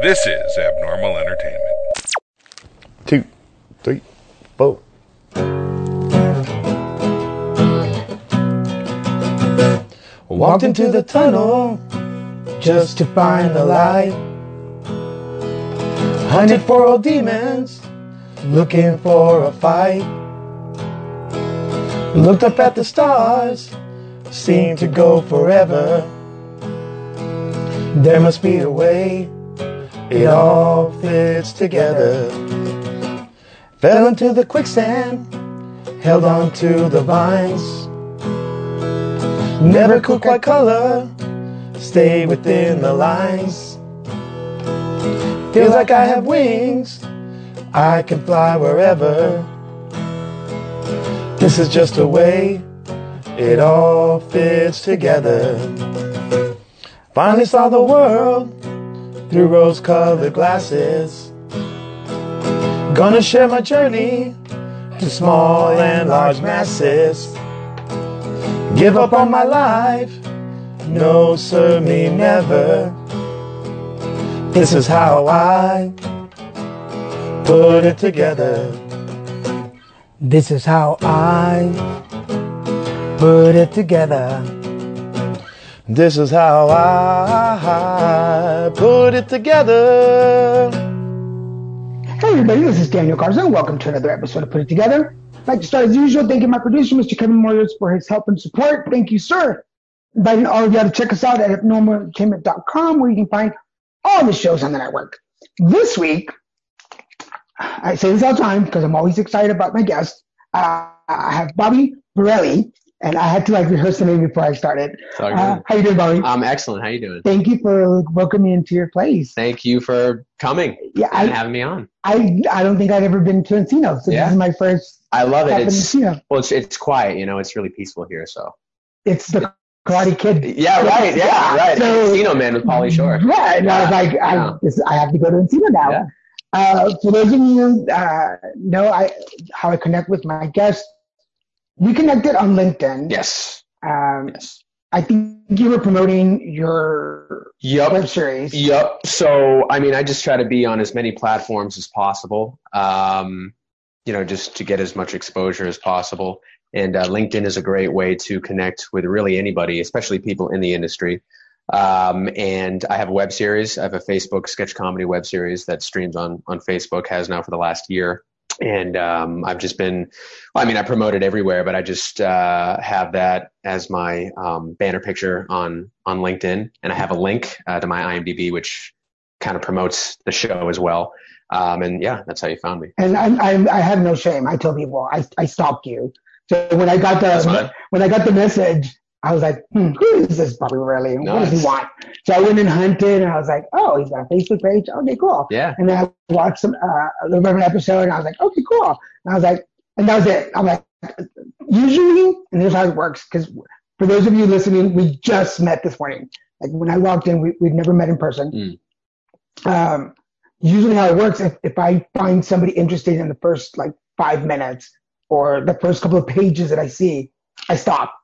This is Abnormal Entertainment. Two, three, four. Walked into the tunnel just to find the light. Hunted for old demons, looking for a fight. Looked up at the stars, seemed to go forever. There must be a way, it all fits together. Fell into the quicksand, held on to the vines. Never could quite color, stay within the lines. Feels like I have wings, I can fly wherever. This is just a way it all fits together. Finally saw the world through rose colored glasses. Gonna share my journey to small and large masses. Give up on my life, no, sir, me never. This is how I put it together. This is how I put it together. This is how I put it together. Hey everybody, this is Daniel Garza. Welcome to another episode of Put It Together. I'd like to start as usual, thanking my producer, Mr. Kevin Moyers, for his help and support. Thank you, sir. Inviting all of you to check us out at abnormalentertainment.com where you can find all the shows on the network. This week, I say this all the time because I'm always excited about my guests. Uh, I have Bobby Burrelli, and I had to like rehearse the name before I started. Uh, how you doing, Bobby? I'm excellent. How you doing? Thank you for welcoming me into your place. Thank you for coming Yeah, and I, having me on. I I don't think I've ever been to Encino, so Yeah. this is my first I love it. It's Encino. well, it's it's quiet. You know, it's really peaceful here. So It's the Karate Kid. yeah, right. Yeah, right. So- Encino Man with Pauly Shore. Yeah, and I was like, I, Yeah. this, I have to go to Encino now. Yeah. Uh, for those of you uh, know I, how I connect with my guests, we connected on LinkedIn. Yes. Um, Yes. I think you were promoting your Yep. web series. Yep. So, I mean, I just try to be on as many platforms as possible, um, you know, just to get as much exposure as possible. And uh, LinkedIn is a great way to connect with really anybody, especially people in the industry. Um, and I have a web series. I have a Facebook sketch comedy web series that streams on on Facebook, has now for the last year. And um, I've just been, well, I mean, I promote it everywhere, but I just uh, have that as my um, banner picture on on LinkedIn, and I have a link uh, to my IMDb, which kind of promotes the show as well. Um, and yeah, that's how you found me. And I, I, I have no shame. I tell people I, I stalked you. So when I got the when I got the message, I was like, hmm, who is this Bobby really? and What does he want? So I went and hunted, and I was like, oh, he's got a Facebook page. Okay, cool. Yeah. And then I watched some uh, a little bit of an episode, and I was like, okay, cool. And I was like, and that was it. I'm like, usually, and here's how it works, because for those of you listening, we just met this morning. Like when I walked in, we, we'd never met in person. Um, usually, how it works, if, if I find somebody interesting in the first like five minutes or the first couple of pages that I see, I stop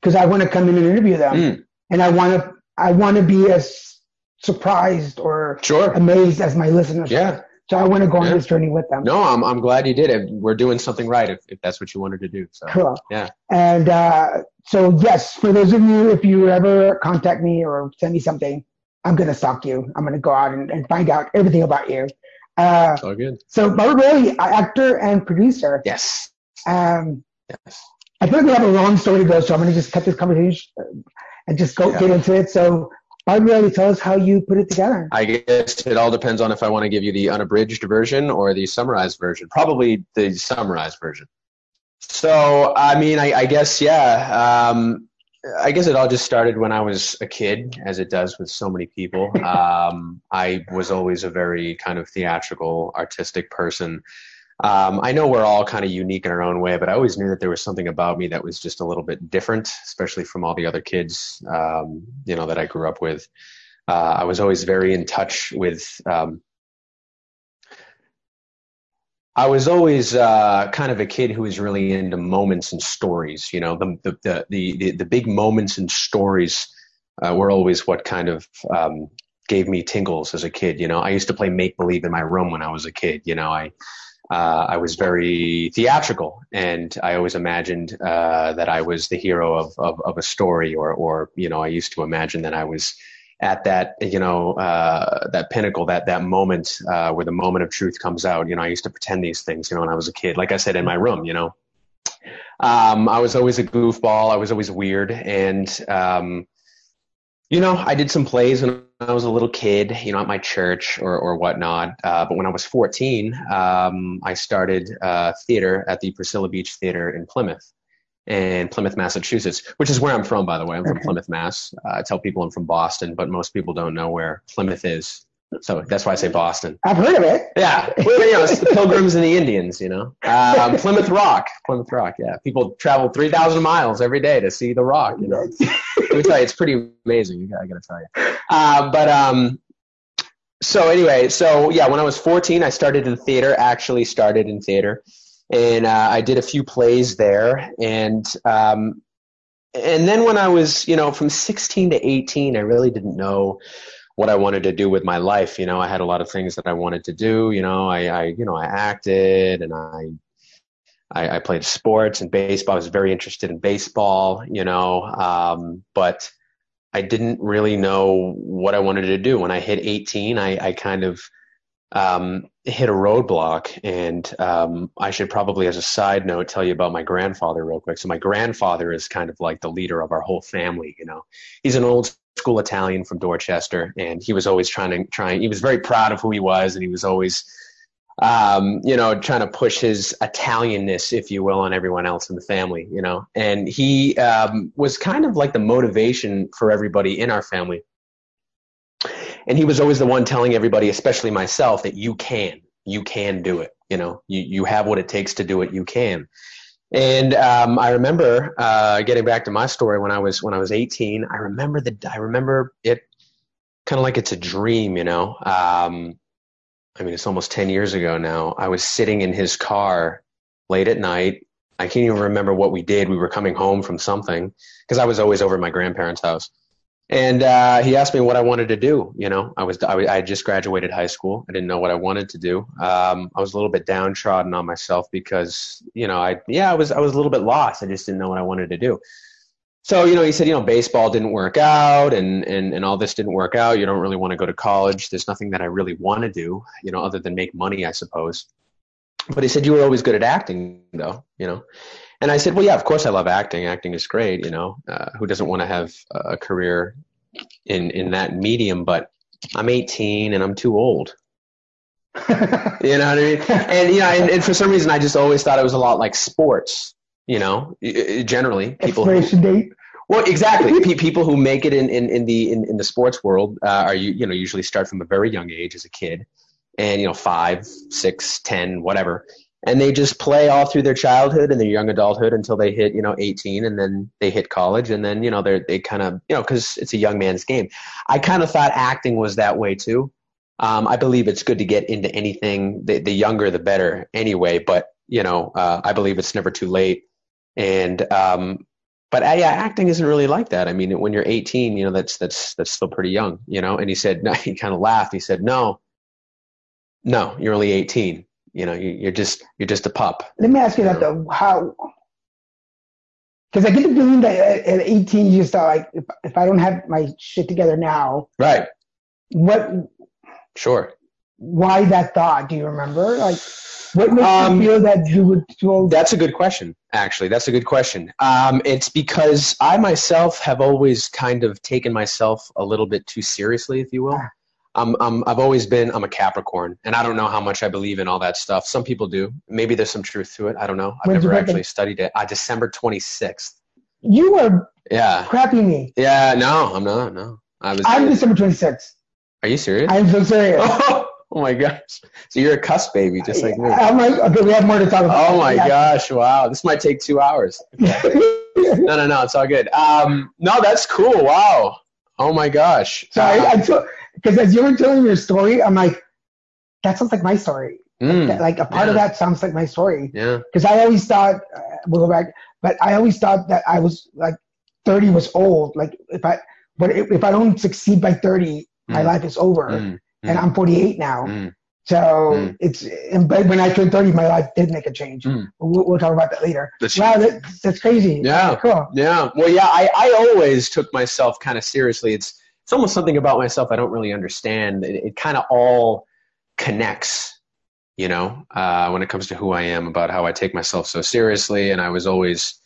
because I want to come in and interview them, Mm. and I want to I want to be as surprised or Sure. amazed as my listeners. Yeah. are. So I want to go on Yeah. this journey with them. No, I'm I'm glad you did it. We're doing something right if, if that's what you wanted to do. So Cool. Yeah. And uh, so yes, for those of you, if you ever contact me or send me something, I'm gonna stalk you. I'm gonna go out and, and find out everything about you. Uh, all good. so Bobby Burrelli, actor and producer. Yes. Um, Yes. I feel like we have a long story to go, so I'm gonna just cut this conversation uh, and just go Yeah. get into it. So Bobby Burrelli, tell us how you put it together. I guess it all depends on if I want to give you the unabridged version or the summarized version. Probably the summarized version. So, I mean, I, I guess, yeah. Um, I guess it all just started when I was a kid, as it does with so many people. Um, I was always a very kind of theatrical, artistic person. Um, I know we're all kind of unique in our own way, but I always knew that there was something about me that was just a little bit different, especially from all the other kids, um, you know, that I grew up with. Uh, I was always very in touch with. Um, I was always uh, kind of a kid who was really into moments and stories. You know, the the the the, the big moments and stories uh, were always what kind of um, gave me tingles as a kid. You know, I used to play make believe in my room when I was a kid. You know, I uh, I was very theatrical, and I always imagined uh, that I was the hero of, of, of a story, or or you know, I used to imagine that I was at that you know uh, that pinnacle, that that moment uh, where the moment of truth comes out. You know, I used to pretend these things. You know, when I was a kid, like I said, in my room. You know, um, I was always a goofball. I was always weird, and um, you know, I did some plays when I was a little kid, you know, at my church or, or whatnot. Uh, but when I was 14, um, I started uh, theater at the Priscilla Beach Theater in Plymouth, in Plymouth, Massachusetts, which is where I'm from, by the way. I'm from Plymouth, Mass. Uh, I tell people I'm from Boston, but most people don't know where Plymouth is. So that's why I say Boston. I've heard of it. Yeah, well, you know, it's the Pilgrims and the Indians. You know, um, Plymouth Rock, Plymouth Rock. Yeah, people travel three thousand miles every day to see the Rock. You know, let me tell you, it's pretty amazing. I got to tell you. Uh, but um, so anyway, so yeah, when I was fourteen, I started in theater. Actually, started in theater, and uh, I did a few plays there, and um, and then when I was, you know, from sixteen to eighteen, I really didn't know what I wanted to do with my life. You know, I had a lot of things that I wanted to do. You know, I, I you know, I acted and I, I, I, played sports and baseball. I was very interested in baseball. You know, um, but I didn't really know what I wanted to do. When I hit 18, I, I kind of um, hit a roadblock. And um, I should probably, as a side note, tell you about my grandfather real quick. So my grandfather is kind of like the leader of our whole family. You know, he's an old school Italian from Dorchester, and he was always trying to trying. He was very proud of who he was, and he was always, um, you know, trying to push his Italianness, if you will, on everyone else in the family. You know, and he um, was kind of like the motivation for everybody in our family. And he was always the one telling everybody, especially myself, that you can, you can do it. You know, you you have what it takes to do it. You can. And um, I remember uh, getting back to my story when I was when I was 18. I remember the I remember it kind of like it's a dream, you know. Um, I mean, it's almost 10 years ago now. I was sitting in his car late at night. I can't even remember what we did. We were coming home from something because I was always over at my grandparents' house. And uh, he asked me what I wanted to do. You know, I was I, I had just graduated high school. I didn't know what I wanted to do. Um, I was a little bit downtrodden on myself because you know I yeah I was I was a little bit lost. I just didn't know what I wanted to do. So you know he said you know baseball didn't work out and and and all this didn't work out. You don't really want to go to college. There's nothing that I really want to do. You know other than make money I suppose. But he said you were always good at acting though. You know. And I said, well, yeah, of course I love acting. Acting is great, you know. Uh, who doesn't want to have a career in in that medium? But I'm 18 and I'm too old. you know what I mean? And you know, and, and, for some reason, I just always thought it was a lot like sports. You know, generally people. Expiration date. Well, exactly. people who make it in, in, in the in, in the sports world uh, are you you know usually start from a very young age as a kid, and you know five, six, ten, whatever, and they just play all through their childhood and their young adulthood until they hit you know 18 and then they hit college and then you know they're they kind of you know because it's a young man's game i kind of thought acting was that way too um, i believe it's good to get into anything the, the younger the better anyway but you know uh, i believe it's never too late and um, but uh, yeah acting isn't really like that i mean when you're 18 you know that's that's that's still pretty young you know and he said no, he kind of laughed he said no no you're only 18 you know, you, are just you're just a pup. Let me ask you that though. How? Because I get the feeling that at 18 you just thought like, if if I don't have my shit together now, right? What? Sure. Why that thought? Do you remember? Like, what makes um, you feel that you would feel? That's a good question. Actually, that's a good question. Um, it's because I myself have always kind of taken myself a little bit too seriously, if you will. Ah. I'm, I'm, I've always been, I'm a Capricorn, and I don't know how much I believe in all that stuff. Some people do. Maybe there's some truth to it. I don't know. I've When's never actually studied it. Uh, December 26th. You are yeah crapping me. Yeah, no, I'm not. No, I was. I'm December 26th. Are you serious? I'm so serious. oh my gosh! So you're a cuss baby, just like me. I'm like, okay, we have more to talk about. Oh my yeah. gosh! Wow, this might take two hours. no, no, no, it's all good. Um, no, that's cool. Wow. Oh my gosh. So I, I because as you were telling your story, I'm like, that sounds like my story. Mm, like, like, a part yeah. of that sounds like my story. Yeah. Because I always thought, uh, we'll go back, but I always thought that I was like 30 was old. Like if I, but if, I don't succeed by 30, my Mm. life is over, Mm, and mm, I'm 48 now. mm. So Mm. it's but when I turned 30, my life did make a change. Mm. We'll, we'll talk about that later. That's- wow, that, that's crazy. Yeah. cool. Yeah. Well, yeah, I, I always took myself kind of seriously. It's it's almost something about myself I don't really understand. It, it kind of all connects, you know, uh, when it comes to who I am, about how I take myself so seriously. And I was always,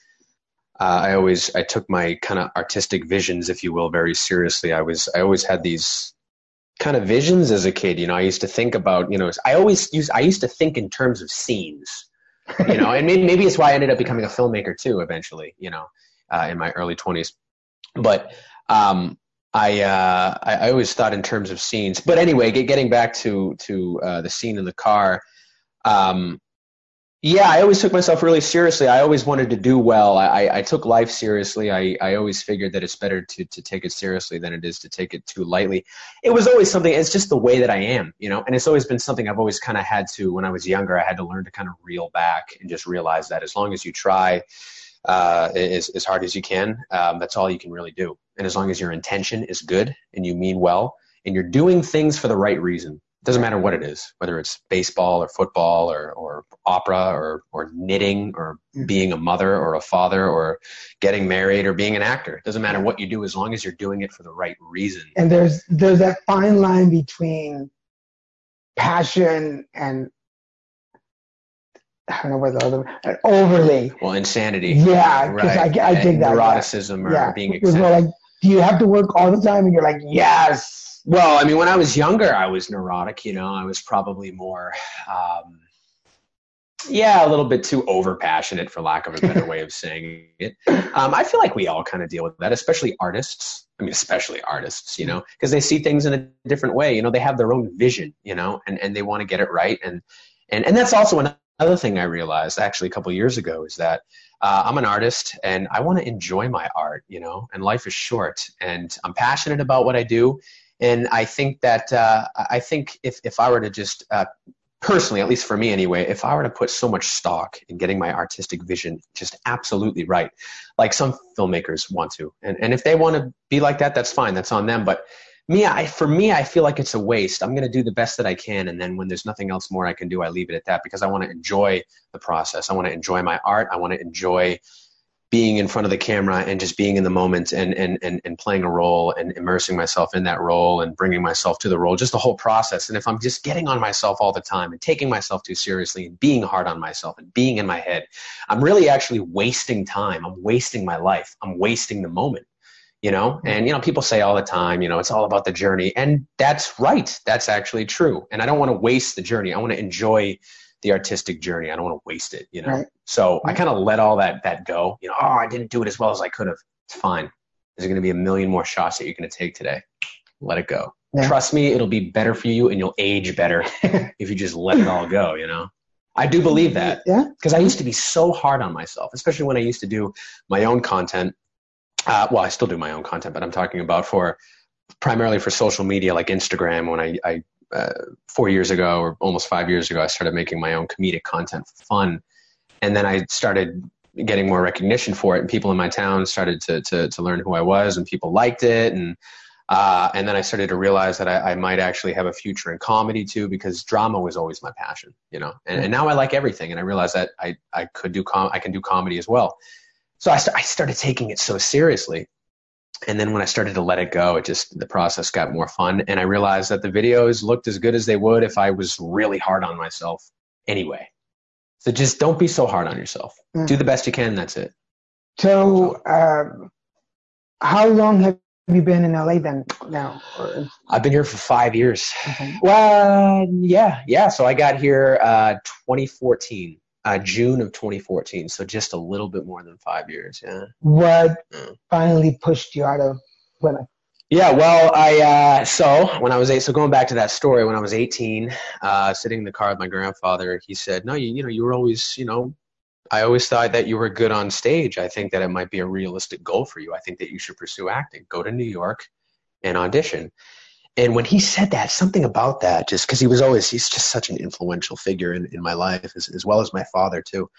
uh, I always, I took my kind of artistic visions, if you will, very seriously. I was, I always had these kind of visions as a kid. You know, I used to think about, you know, I always used, I used to think in terms of scenes you know, and maybe, maybe it's why I ended up becoming a filmmaker too, eventually, you know, uh, in my early twenties. But, um, I, uh, I, I always thought in terms of scenes, but anyway, get, getting back to, to, uh, the scene in the car, um, yeah, I always took myself really seriously. I always wanted to do well. I, I, took life seriously. I, I always figured that it's better to, to take it seriously than it is to take it too lightly. It was always something, it's just the way that I am, you know, and it's always been something I've always kind of had to, when I was younger, I had to learn to kind of reel back and just realize that as long as you try uh, as, as hard as you can, um, that's all you can really do. And as long as your intention is good and you mean well and you're doing things for the right reason, doesn't matter what it is, whether it's baseball or football or, or opera or, or knitting or mm. being a mother or a father or getting married or being an actor. It doesn't matter what you do as long as you're doing it for the right reason. And there's there's that fine line between passion and I don't know what the other overly. Well, insanity. Yeah, 'cause I- I dig that, yeah. Or Yeah, being it was more eccentric. like, do you have to work all the time? And you're like, yes. Well, I mean, when I was younger, I was neurotic. You know, I was probably more, um, yeah, a little bit too over passionate, for lack of a better way of saying it. Um, I feel like we all kind of deal with that, especially artists. I mean, especially artists, you know, because they see things in a different way. You know, they have their own vision, you know, and, and they want to get it right. And, and, and that's also another thing I realized actually a couple years ago is that uh, I'm an artist and I want to enjoy my art, you know, and life is short and I'm passionate about what I do. And I think that, uh, I think if, if I were to just, uh, personally, at least for me anyway, if I were to put so much stock in getting my artistic vision just absolutely right, like some filmmakers want to, and, and if they want to be like that, that's fine. That's on them. But me, I, for me, I feel like it's a waste. I'm going to do the best that I can. And then when there's nothing else more I can do, I leave it at that because I want to enjoy the process. I want to enjoy my art. I want to enjoy being in front of the camera and just being in the moment and, and, and, and playing a role and immersing myself in that role and bringing myself to the role, just the whole process. And if I'm just getting on myself all the time and taking myself too seriously and being hard on myself and being in my head, I'm really actually wasting time. I'm wasting my life. I'm wasting the moment you know mm-hmm. and you know people say all the time you know it's all about the journey and that's right that's actually true and i don't want to waste the journey i want to enjoy the artistic journey i don't want to waste it you know Right. so i kind of let all that that go you know oh i didn't do it as well as i could have it's fine there's going to be a million more shots that you're going to take today let it go Yeah. trust me it'll be better for you and you'll age better if you just let it all go you know i do believe that Yeah. because I used to be so hard on myself, especially when I used to do my own content. Uh, well, I still do my own content, but I'm talking about for primarily for social media like Instagram. When I, I uh, four years ago or almost five years ago, I started making my own comedic content for fun, and then I started getting more recognition for it, and people in my town started to to, to learn who I was, and people liked it, and uh, and then I started to realize that I, I might actually have a future in comedy too, because drama was always my passion, you know. And, and now I like everything, and I realize that I, I could do com- I can do comedy as well. So I, st- I started taking it so seriously, and then when I started to let it go, it just the process got more fun, and I realized that the videos looked as good as they would if I was really hard on myself anyway. So just don't be so hard on yourself. Mm. Do the best you can. That's it. So, um, how long have you been in LA then now? I've been here for five years. okay. Well, yeah, yeah. So I got here uh, 2014, uh, June of 2014. So just a little bit more than five years. Yeah. What Mm. finally pushed you out of Plymouth? Yeah. Well, I uh, so when I was eight, so going back to that story, when I was 18, uh, sitting in the car with my grandfather, he said, "No, you, you know, you were always, you know." I always thought that you were good on stage. I think that it might be a realistic goal for you. I think that you should pursue acting. Go to New York and audition. And when he said that, something about that, just because he was always, he's just such an influential figure in, in my life, as, as well as my father, too.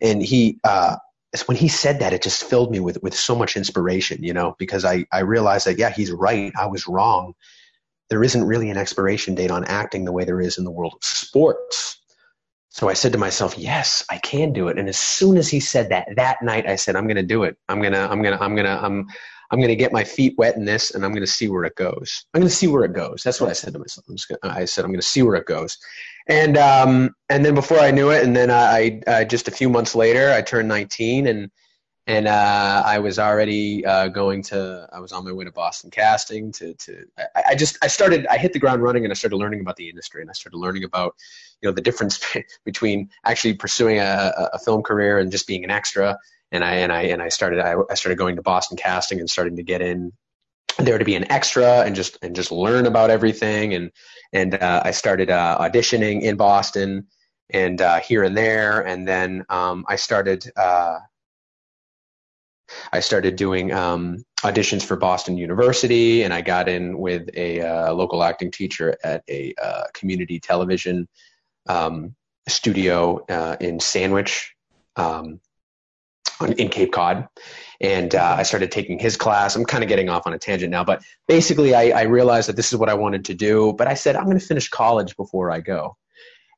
And he, uh, when he said that, it just filled me with, with so much inspiration, you know, because I, I realized that, yeah, he's right. I was wrong. there isn't really an expiration date on acting the way there is in the world of sports. So I said to myself, yes, I can do it. And as soon as he said that, that night, I said, I'm going to do it. I'm going to, I'm going to, I'm going to, I'm, I'm going to get my feet wet in this and I'm going to see where it goes. I'm going to see where it goes. That's what I said to myself. Gonna, i said, I'm going to see where it goes. And, um, and then before I knew it, and then I, I, just a few months later, I turned 19 and, and uh, I was already uh, going to. I was on my way to Boston Casting. To to I, I, just I started. I hit the ground running, and I started learning about the industry, and I started learning about you know the difference between actually pursuing a, a film career and just being an extra. And I and I and I started. I, I started going to Boston Casting and starting to get in there to be an extra and just and just learn about everything. And and uh, I started uh, auditioning in Boston and uh, here and there, and then um, I started uh, I started doing um, auditions for Boston University, and I got in with a uh, local acting teacher at a uh, community television um, studio uh, in Sandwich, um, in Cape Cod. And uh, I started taking his class. I'm kind of getting off on a tangent now, but basically, I, I realized that this is what I wanted to do. But I said, I'm going to finish college before I go.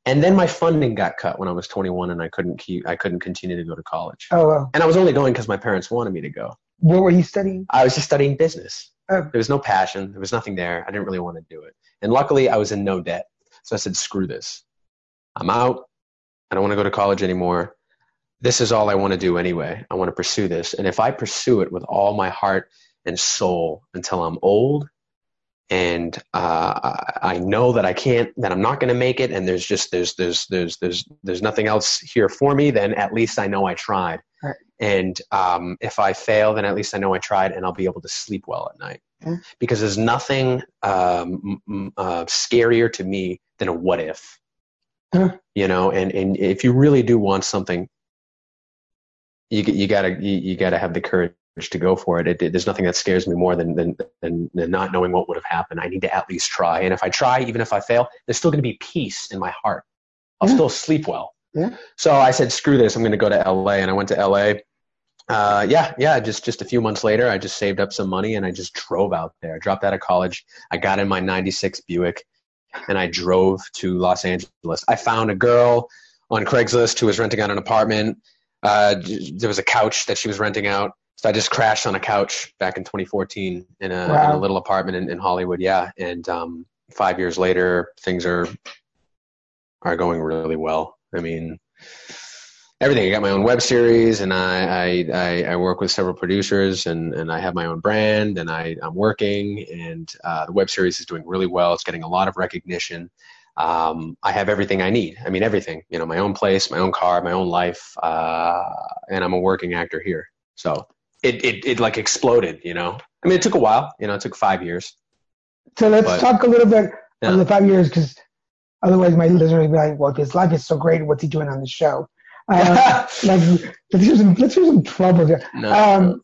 And then my funding got cut when I was 21, and I couldn't keep, I couldn't continue to go to college. Oh, wow. And I was only going because my parents wanted me to go. What were you studying? I was just studying business. Oh. There was no passion. There was nothing there. I didn't really want to do it. And luckily, I was in no debt. So I said, screw this. I'm out. I don't want to go to college anymore. This is all I want to do anyway. I want to pursue this. And if I pursue it with all my heart and soul until I'm old and uh, I know that I can't, that I'm not going to make it, and there's just there's there's there's there's there's nothing else here for me. Then at least I know I tried. Right. And um, if I fail, then at least I know I tried, and I'll be able to sleep well at night. Because there's nothing um, uh, scarier to me than a what if. You know, and and if you really do want something, you you gotta you, you gotta have the courage to go for it. It, it. There's nothing that scares me more than, than, than, than, not knowing what would have happened. I need to at least try. And if I try, even if I fail, there's still going to be peace in my heart. I'll Yeah. still sleep well. Yeah. So I said, screw this. I'm going to go to LA. And I went to LA. Uh, yeah, yeah. Just, just a few months later, I just saved up some money and I just drove out there. I dropped out of college. I got in my 96 Buick and I drove to Los Angeles. I found a girl on Craigslist who was renting out an apartment. Uh, there was a couch that she was renting out. So I just crashed on a couch back in 2014 in a, in a little apartment in, in Hollywood. Yeah. And, um, five years later, things are, are going really well. I mean, everything. I got my own web series and I, I, I, I work with several producers and, and I have my own brand and I, I'm working and, uh, the web series is doing really well. It's getting a lot of recognition. Um, I have everything I need. I mean, everything, you know, my own place, my own car, my own life. Uh, and I'm a working actor here. So it, it, it like exploded, you know, I mean, it took a while, you know, it took five years. So let's But- talk a little bit Yeah. of the five years, because otherwise my listeners will be like, "Well, his life is so great. What's he doing on the show?" Uh, like, let's hear some let's hear some trouble here. No, Um,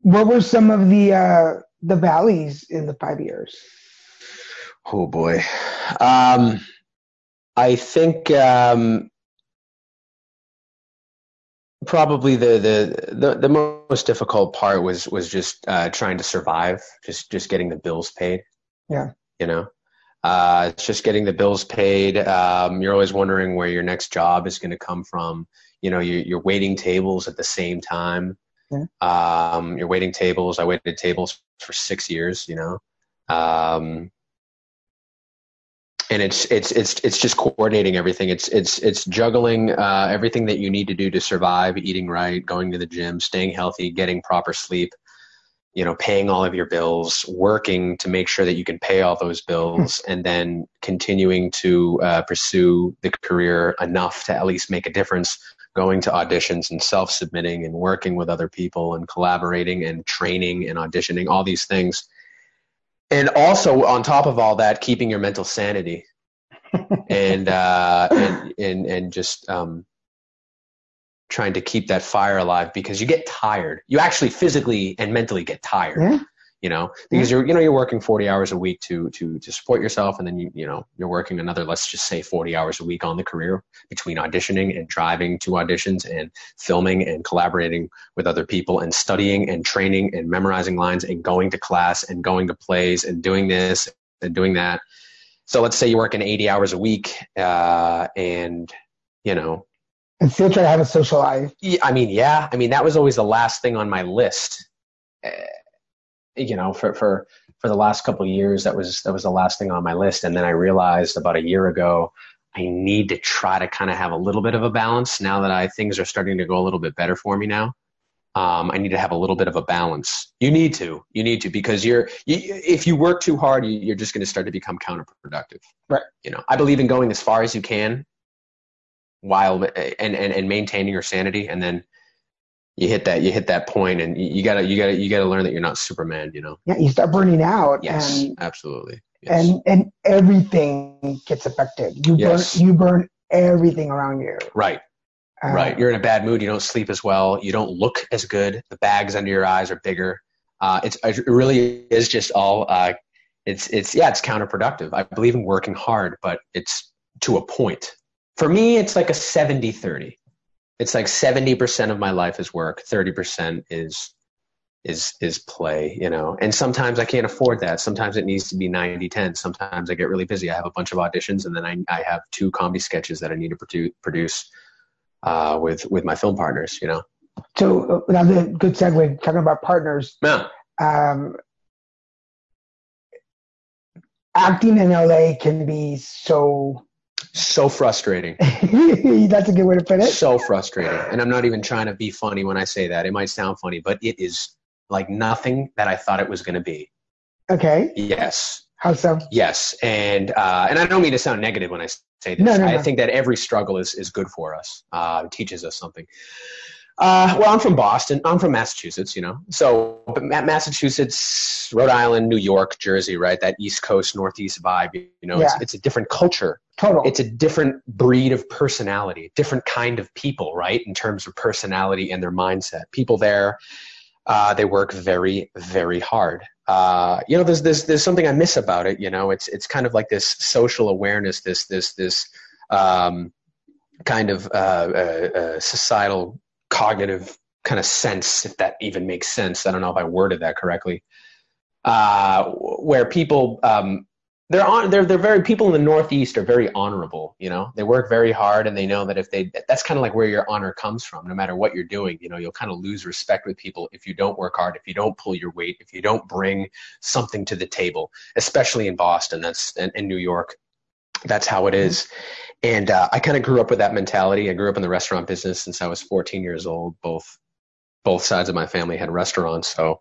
what were some of the uh, the valleys in the five years? Oh boy. Um, I think um, probably the, the the the most difficult part was was just uh, trying to survive, just just getting the bills paid. Yeah. You know, uh, it's just getting the bills paid. Um, you're always wondering where your next job is going to come from. You know, you, you're waiting tables at the same time. Yeah. Um, you're waiting tables. I waited tables for six years. You know. Um, and it's it's it's it's just coordinating everything. It's it's it's juggling uh, everything that you need to do to survive, eating right, going to the gym, staying healthy, getting proper sleep, you know, paying all of your bills, working to make sure that you can pay all those bills, and then continuing to uh, pursue the career enough to at least make a difference. Going to auditions and self-submitting and working with other people and collaborating and training and auditioning, all these things and also on top of all that, keeping your mental sanity and uh, and, and and just um, trying to keep that fire alive because you get tired. You actually physically and mentally get tired. Yeah. You know, because you're, you know, you're working 40 hours a week to, to, to support yourself. And then you, you know, you're working another, let's just say 40 hours a week on the career between auditioning and driving to auditions and filming and collaborating with other people and studying and training and memorizing lines and going to class and going to plays and doing this and doing that. So let's say you're working 80 hours a week, uh, and, you know, and still try to have a social life. I mean, yeah, I mean, that was always the last thing on my list. You know, for for for the last couple of years, that was that was the last thing on my list. And then I realized about a year ago, I need to try to kind of have a little bit of a balance now that I things are starting to go a little bit better for me now. Um, I need to have a little bit of a balance. You need to, you need to, because you're, you, if you work too hard, you, are just going to start to become counterproductive. Right. You know, I believe in going as far as you can while, and, and, and maintaining your sanity. And then you hit that you hit that point and you gotta you gotta you gotta learn that you're not superman you know? Yeah you start burning out yes and, absolutely. Yes. and and everything gets affected. You Yes. burn you burn everything around you. Right. Uh, right. You're in a bad mood. You don't sleep as well. You don't look as good. The bags under your eyes are bigger. Uh, it's it really is just all uh, it's it's yeah it's counterproductive. I believe in working hard but it's to a point. For me it's like a 70 30 it's like 70% of my life is work 30% is is is play you know? And sometimes i can't afford that. Sometimes it needs to be 90 10 sometimes i get really busy. I have a bunch of auditions and then i, I have two comedy sketches that i need to produ- produce uh, with with my film partners you know? So uh, that's a good segue talking about partners. Yeah. Um, acting in LA can be so. So frustrating that's a good way to put it. so frustrating and i'm not even trying to be funny when i say that it might sound funny but it is like nothing that i thought it was going to be Okay, yes how so? Yes, and uh, and I don't mean to sound negative when I say this. No, no, I no. think that every struggle is is good for us. Uh, teaches us something. Uh, well, I'm from Boston. I'm from Massachusetts, you know. So, but Massachusetts, Rhode Island, New York, Jersey, right? That East Coast, Northeast vibe. You know, it's, it's a different culture. Total. It's a different breed of personality, different kind of people, right? In terms of personality and their mindset. People there, uh, they work very, very hard. Uh, you know, there's, there's, there's something I miss about it. You know, it's, it's kind of like this social awareness, this, this, this, um, kind of, uh, uh, uh, societal cognitive kind of sense, if that even makes sense. I don't know if I worded that correctly. Uh, where people, um, they're on, they're, they're very, people in the Northeast are very honorable, you know, they work very hard and they know that if they, that's kind of like where your honor comes from, no matter what you're doing, you know, you'll kind of lose respect with people if you don't work hard, if you don't pull your weight, if you don't bring something to the table, especially in Boston, that's, and in New York, that's how it is. And uh, I kind of grew up with that mentality. I grew up in the restaurant business since I was 14 years old. Both both sides of my family had restaurants, so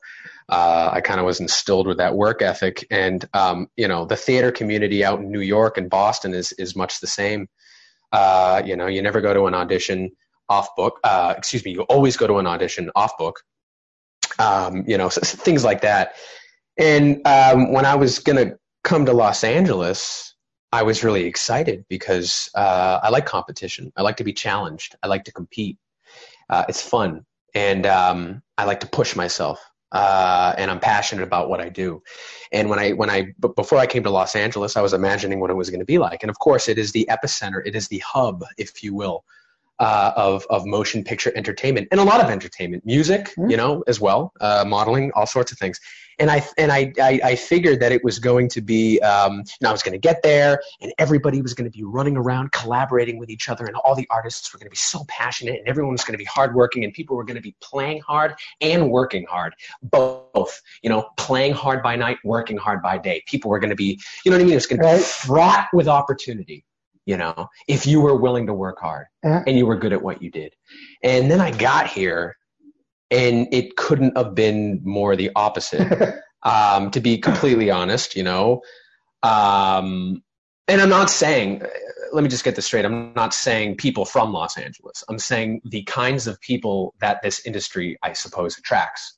uh, I kind of was instilled with that work ethic. And um, you know, the theater community out in New York and Boston is is much the same. Uh, you know, you never go to an audition off book. Uh, excuse me, you always go to an audition off book. Um, you know, so, things like that. And um, when I was gonna come to Los Angeles, I was really excited because uh, I like competition. I like to be challenged. I like to compete. Uh, it's fun, and um, I like to push myself. Uh, and I'm passionate about what I do. And when I when I b- before I came to Los Angeles, I was imagining what it was going to be like. And of course, it is the epicenter. It is the hub, if you will, uh, of of motion picture entertainment and a lot of entertainment, music, Mm. you know, as well, uh, modeling, all sorts of things. And I and I, I I figured that it was going to be um, know, I was going to get there and everybody was going to be running around collaborating with each other and all the artists were going to be so passionate and everyone was going to be hardworking and people were going to be playing hard and working hard. Both you know playing hard by night working hard by day. People were going to be you know what I mean? It was going to be fraught with opportunity you know if you were willing to work hard and you were good at what you did and then I got here and it couldn't have been more the opposite um, to be completely honest, you know. Um, and I'm not saying, let me just get this straight. I'm not saying people from Los Angeles. I'm saying the kinds of people that this industry, I suppose, attracts.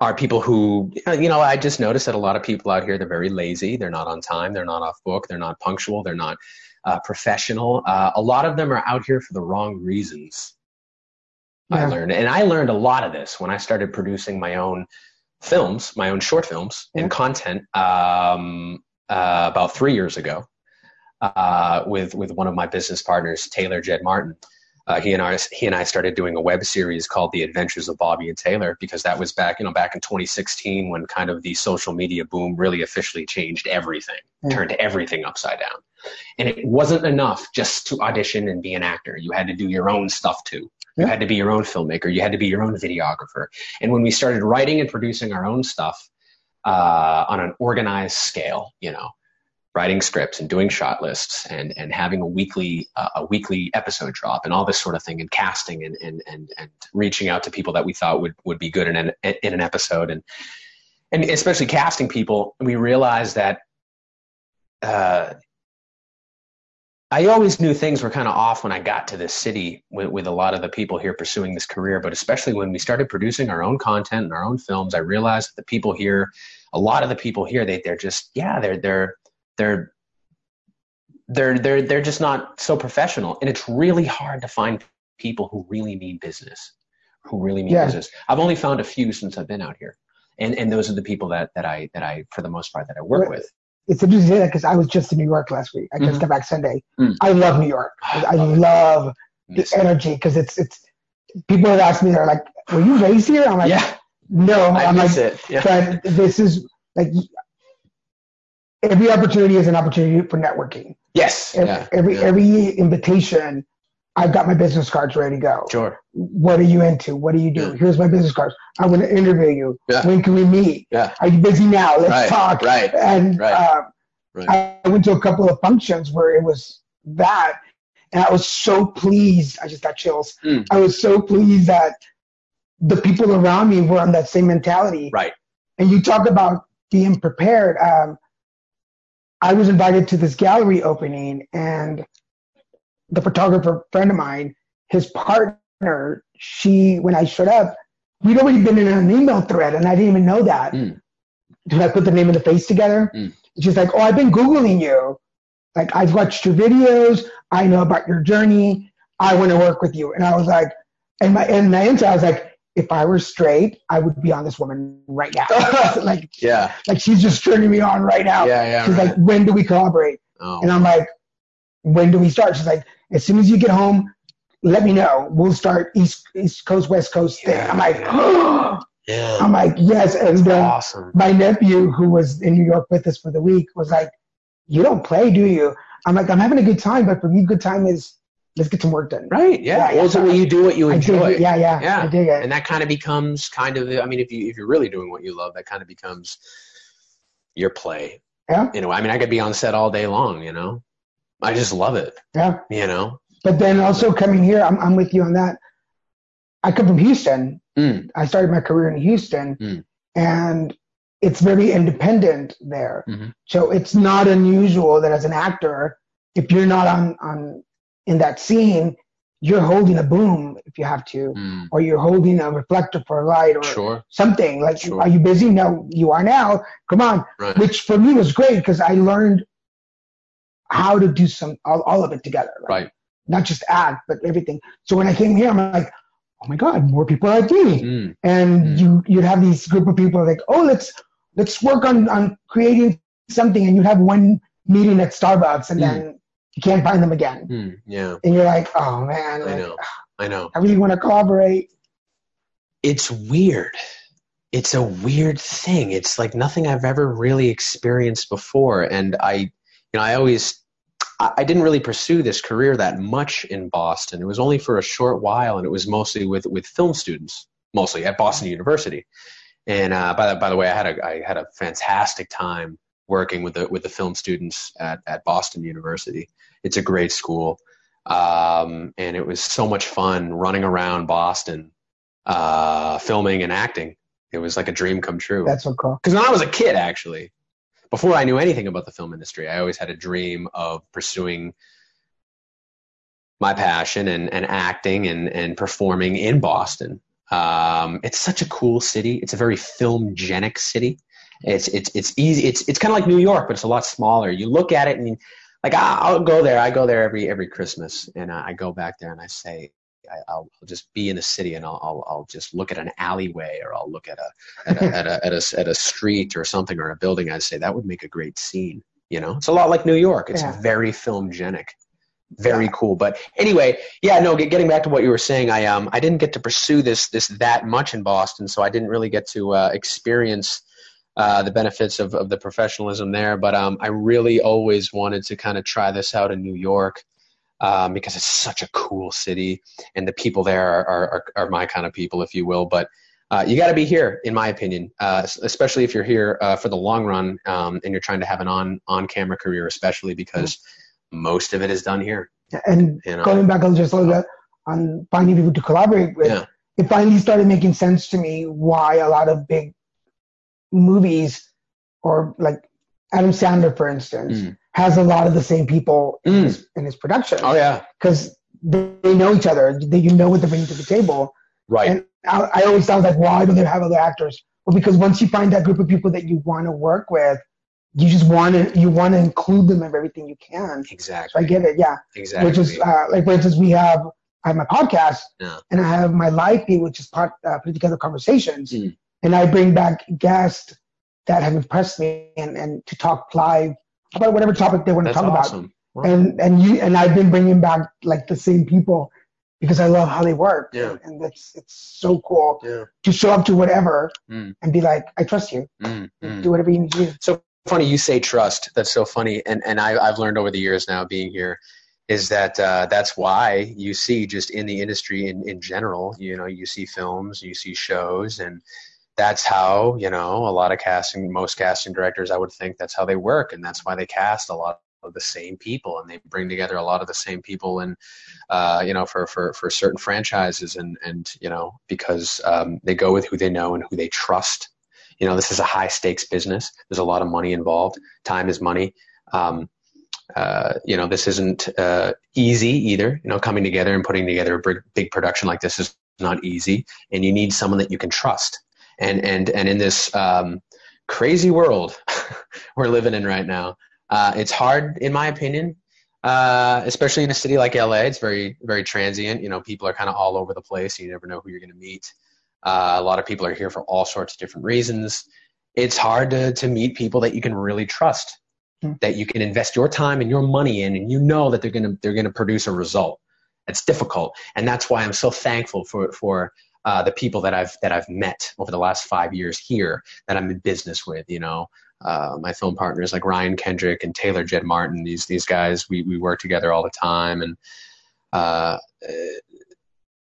Are people who, you know, I just noticed that a lot of people out here, they're very lazy. They're not on time. They're not off book. They're not punctual. They're not uh, professional. Uh, a lot of them are out here for the wrong reasons. I learned, and I learned a lot of this when I started producing my own films, my own short films Yeah. and content um, uh, about three years ago uh, with with one of my business partners, Taylor Jed Martin. Uh, he and I he and I started doing a web series called The Adventures of Bobby and Taylor because that was back you know back in 2016 when kind of the social media boom really officially changed everything, Yeah. turned everything upside down. And it wasn't enough just to audition and be an actor. You had to do your own stuff too. You Yeah. had to be your own filmmaker. You had to be your own videographer. And when we started writing and producing our own stuff uh, on an organized scale, you know, writing scripts and doing shot lists and and having a weekly uh, a weekly episode drop and all this sort of thing and casting and and and and reaching out to people that we thought would would be good in an in an episode and and especially casting people, we realized that. Uh, I always knew things were kind of off when I got to this city with, with a lot of the people here pursuing this career, but especially when we started producing our own content and our own films, I realized that the people here, a lot of the people here, they they're just yeah, they're they're they're they're they're they're just not so professional, and it's really hard to find people who really mean business, who really mean Yeah. business. I've only found a few since I've been out here, and and those are the people that that I that I for the most part that I work with. It's interesting to say that because I was just in New York last week. I just Mhm. got back Sunday. Mm. I love New York. I, Love love the Miss energy because it's it's. People have asked me, they're like, "Were you raised here?" I'm like, yeah, "No." I I'm like, miss it. Yeah. but this is like every opportunity is an opportunity for networking. Yes. Every Yeah. every, yeah. every invitation, I've got my business cards ready to go. Sure. What are you into? What do you do? Yeah. Here's my business cards. I want to interview you. Yeah. When can we meet? Yeah. Are you busy now? Let's Right, talk. right, And right, uh, right. I went to a couple of functions where it was that, and I was so pleased. I just got chills. Mm. I was so pleased that the people around me were on that same mentality. Right. And you talk about being prepared. Um, I was invited to this gallery opening, and the photographer friend of mine, his partner, she, when I showed up, we'd already been in an email thread, and I didn't even know that. Mm. Did I put the name and the face together? Mm. She's like, "Oh, I've been googling you. Like, I've watched your videos. I know about your journey. I want to work with you." And I was like, and my and my answer, I was like, if I were straight, I would be on this woman right now. like, Yeah. like she's just turning me on right now. Yeah. Yeah. She's right. like, when do we collaborate? oh. And I'm like, when do we start? She's like, as soon as you get home, let me know. We'll start East East Coast West Coast thing. I'm like, yeah. I'm like, yes. And uh, awesome. my nephew, who was in New York with us for the week, was like, you don't play, do you? I'm like, I'm having a good time, but for me, good time is let's get some work done. Right. Yeah. Yeah. Ultimately, you do what you enjoy. it. Yeah, yeah, Yeah. I dig it. and that kind of becomes kind of i mean if you if you're really doing what you love that kind of becomes your play Yeah. you know i mean i could be on set all day long you know i just love it yeah. you know But then also coming here, I'm, I'm with you on that. I come from Houston. Mm. I started my career in Houston, Mm. and it's very independent there. Mhm. So it's not unusual that as an actor, if you're not on on in that scene, you're holding a boom if you have to, Mm. or you're holding a reflector for a light or sure something. Like, Sure. are you busy? No, you are now. Come on. right Which for me was great because I learned how to do some all, all of it together. like, right not just act, but everything. So when I came here, I'm like, oh my God, more people like me. mm. And Mm. you you'd have these group of people like, oh, let's let's work on on creating something, and you'd have one meeting at Starbucks, and Mm. then you can't find them again, Mm. yeah and you're like, oh man, i know i know I really want to collaborate. it's weird it's a weird thing it's like nothing i've ever really experienced before and i you know i always I I didn't really pursue this career that much in Boston. It was only for a short while, and it was mostly with, with film students, mostly at Boston University. And uh, by the by the way, I had a I had a fantastic time working with the with the film students at, at Boston University. It's a great school, um, and it was so much fun running around Boston, uh, filming and acting. It was like a dream come true. That's so cool. Because when I was a kid, actually, before I knew anything about the film industry, I always had a dream of pursuing my passion and, and acting and, and performing in Boston. Um, it's such a cool city. It's a very film-genic city. It's it's it's easy. It's it's kind of like New York, but it's a lot smaller. You look at it and like I- I'll go there. I go there every every Christmas, and I I go back there and I say I'll just be in the city and I'll, I'll, I'll just look at an alleyway or I'll look at a at a, at a, at a, at a street or something or a building. I'd say that would make a great scene. You know, it's a lot like New York. It's Yeah. very filmgenic, very cool. But anyway, yeah, no. Get, getting back to what you were saying, I um I didn't get to pursue this this that much in Boston, so I didn't really get to uh, experience uh, the benefits of, of the professionalism there. But um, I really always wanted to kind of try this out in New York um, because it's such a cool city and the people there are, are, are my kind of people, if you will. But uh, you got to be here, in my opinion, uh, especially if you're here uh, for the long run um, and you're trying to have an on on camera career, especially because most of it is done here. And You know? going back on just a little bit on finding people to collaborate with, Yeah. it finally started making sense to me why a lot of big movies or like Adam Sandler, for instance, Mm. has a lot of the same people in, Mm. his, in his production. Oh yeah, Because they, they know each other. They, you know what they're bringing to the table. right. And I, I always thought like, why don't they have other actors? Well, because once you find that group of people that you want to work with, you just want to you want to include them in everything you can. So exactly. I get it, yeah. exactly. Which is uh, like, for instance, we have I have my podcast Yeah. and I have my live feed, which is part uh, put together conversations, Mm. And I bring back guests that have impressed me and, and to talk live about whatever topic they want to That's talk about awesome. And and you and I've been bringing back like the same people because I love how they work. Yeah. And that's it's so cool Yeah. to show up to whatever Mm. and be like, I trust you. Mm, mm. Do whatever you need to do. So funny you say trust. That's so funny, and and I, I've learned over the years now being here is that uh, that's why you see just in the industry in in general. You know, you see films, you see shows, and that's how you know a lot of casting, most casting directors, I would think that's how they work, and that's why they cast a lot of the same people, and they bring together a lot of the same people, and uh, you know, for for for certain franchises, and and you know, because um, they go with who they know and who they trust. You know this is a high stakes business. There's a lot of money involved. Time is money. Um, uh, you know this isn't uh, easy either. You know coming together and putting together a big, big production like this is not easy and you need someone that you can trust and and and in this um, crazy world we're living in right now uh, it's hard in my opinion uh, especially in a city like LA it's very very transient you know people are kind of all over the place you never know who you're going to meet uh, a lot of people are here for all sorts of different reasons. It's hard to, to meet people that you can really trust, Hmm. that you can invest your time and your money in, and you know that they're gonna they're gonna produce a result. It's difficult, and that's why I'm so thankful for for uh, the people that I've that I've met over the last five years here that I'm in business with. You know, uh, my film partners like Ryan Kendrick and Taylor Jed Martin. These these guys we we work together all the time, and uh,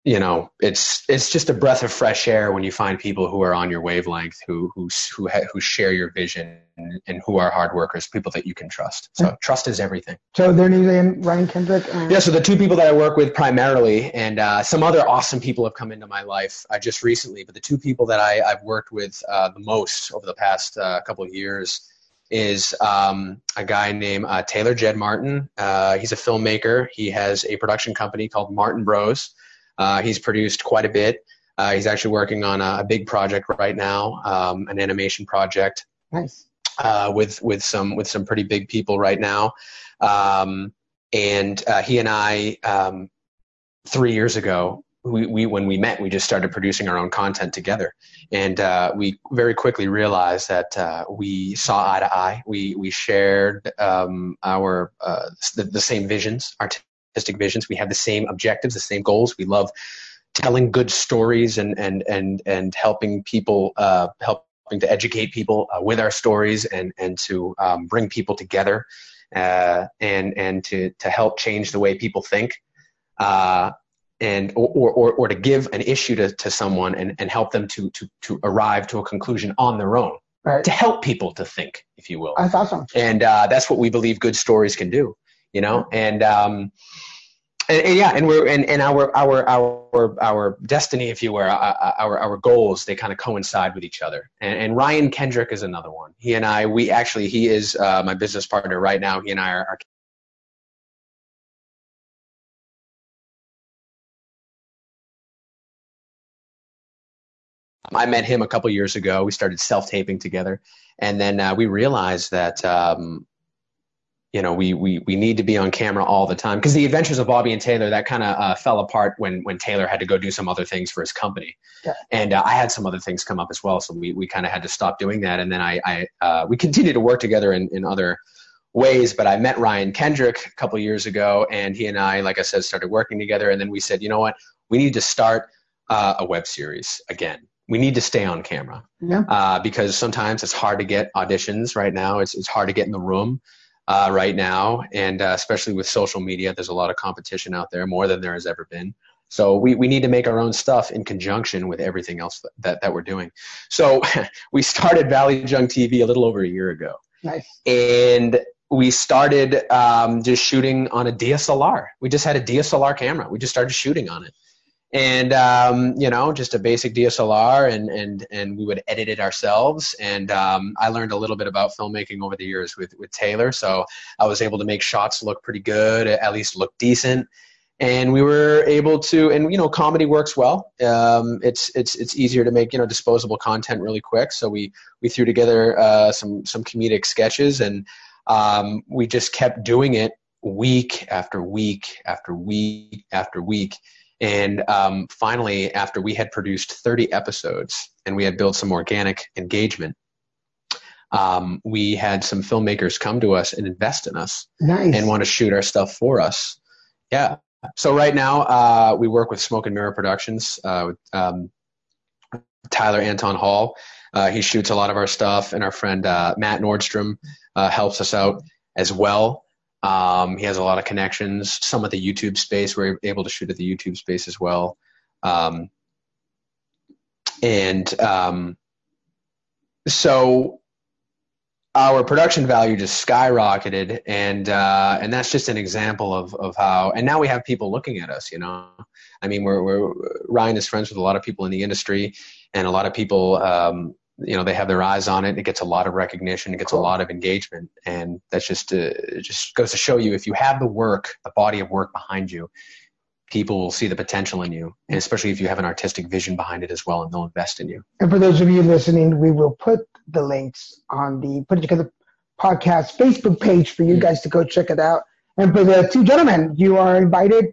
you know, it's it's just a breath of fresh air when you find people who are on your wavelength, who who who ha- who share your vision and, and who are hard workers, people that you can trust. So trust is everything. So their names are Ryan Kendrick and Yeah. So the two people that I work with primarily, and uh, some other awesome people have come into my life uh, just recently, but the two people that I, I've worked with uh, the most over the past uh, couple of years is um, a guy named uh, Taylor Jed Martin. Uh, he's a filmmaker. He has a production company called Martin Bros. Uh, he's produced quite a bit. Uh, he's actually working on a, a big project right now, um, an animation project nice. uh, with with some with some pretty big people right now. Um, and uh, he and I, um, three years ago, we, we when we met, we just started producing our own content together, and uh, we very quickly realized that uh, we saw eye to eye. We we shared um, our uh, the, the same visions, artistic visions. We have the same objectives, the same goals. We love telling good stories and and and and helping people uh, helping to educate people uh, with our stories and and to um, bring people together uh, and and to to help change the way people think uh, and or, or or to give an issue to, to someone and, and help them to to to arrive to a conclusion on their own Right. to help people to think if you will That's awesome. and uh, that's what we believe good stories can do you know? And um and, and yeah and we're and, and our our our our destiny if you were our our, our goals they kind of coincide with each other. And, and ryan kendrick is another one. He and i we actually he is uh, my business partner right now. He and i are, are I met him a couple years ago. We started self taping together, and then uh, we realized that um, you know, we, we, we need to be on camera all the time because the adventures of Bobby and Taylor, that kind of uh, fell apart when, when Taylor had to go do some other things for his company. Yeah. And uh, I had some other things come up as well. So we, we kind of had to stop doing that. And then I, I uh, we continued to work together in, in other ways, but I met Ryan Kendrick a couple years ago and he and I, like I said, started working together. And then we said, you know what, we need to start uh, a web series again. We need to stay on camera Yeah. uh, because sometimes it's hard to get auditions right now. It's, it's hard to get in the room uh, right now, and uh, especially with social media, there's a lot of competition out there, more than there has ever been. So we, we need to make our own stuff in conjunction with everything else that, that, that we're doing. So we started Valley Junk TV a little over a year ago, Nice. and we started um, just shooting on a DSLR. We just had a DSLR camera. We just started shooting on it and um, you know just a basic DSLR and and and we would edit it ourselves. And um, I learned a little bit about filmmaking over the years with with Taylor. So I was able to make shots look pretty good at least look decent. And we were able to and you know comedy works well. Um, it's it's it's easier to make you know disposable content really quick. So we we threw together uh, some some comedic sketches and um, we just kept doing it week after week after week after week and um, finally, after we had produced 30 episodes and we had built some organic engagement, um, we had some filmmakers come to us and invest in us Nice. and want to shoot our stuff for us. Yeah. So right now, uh, we work with Smoke and Mirror Productions uh, with um, Tyler Anton Hall. Uh, he shoots a lot of our stuff, and our friend uh, Matt Nordstrom uh, helps us out as well. Um, he has a lot of connections. Some of the YouTube space, we're able to shoot at the YouTube space as well. Um, and um, so our production value just skyrocketed, and uh, and that's just an example of of how. And now we have people looking at us. You know, I mean, we're, we're Ryan is friends with a lot of people in the industry, and a lot of people. You know, they have their eyes on it. It gets a lot of recognition. It gets a lot of engagement, and that's just uh, just goes to show you if you have the work, the body of work behind you, people will see the potential in you, and especially if you have an artistic vision behind it as well, and they'll invest in you. And for those of you listening, we will put the links on the Put It Together podcast Facebook page for you guys to go check it out. And for the two gentlemen, you are invited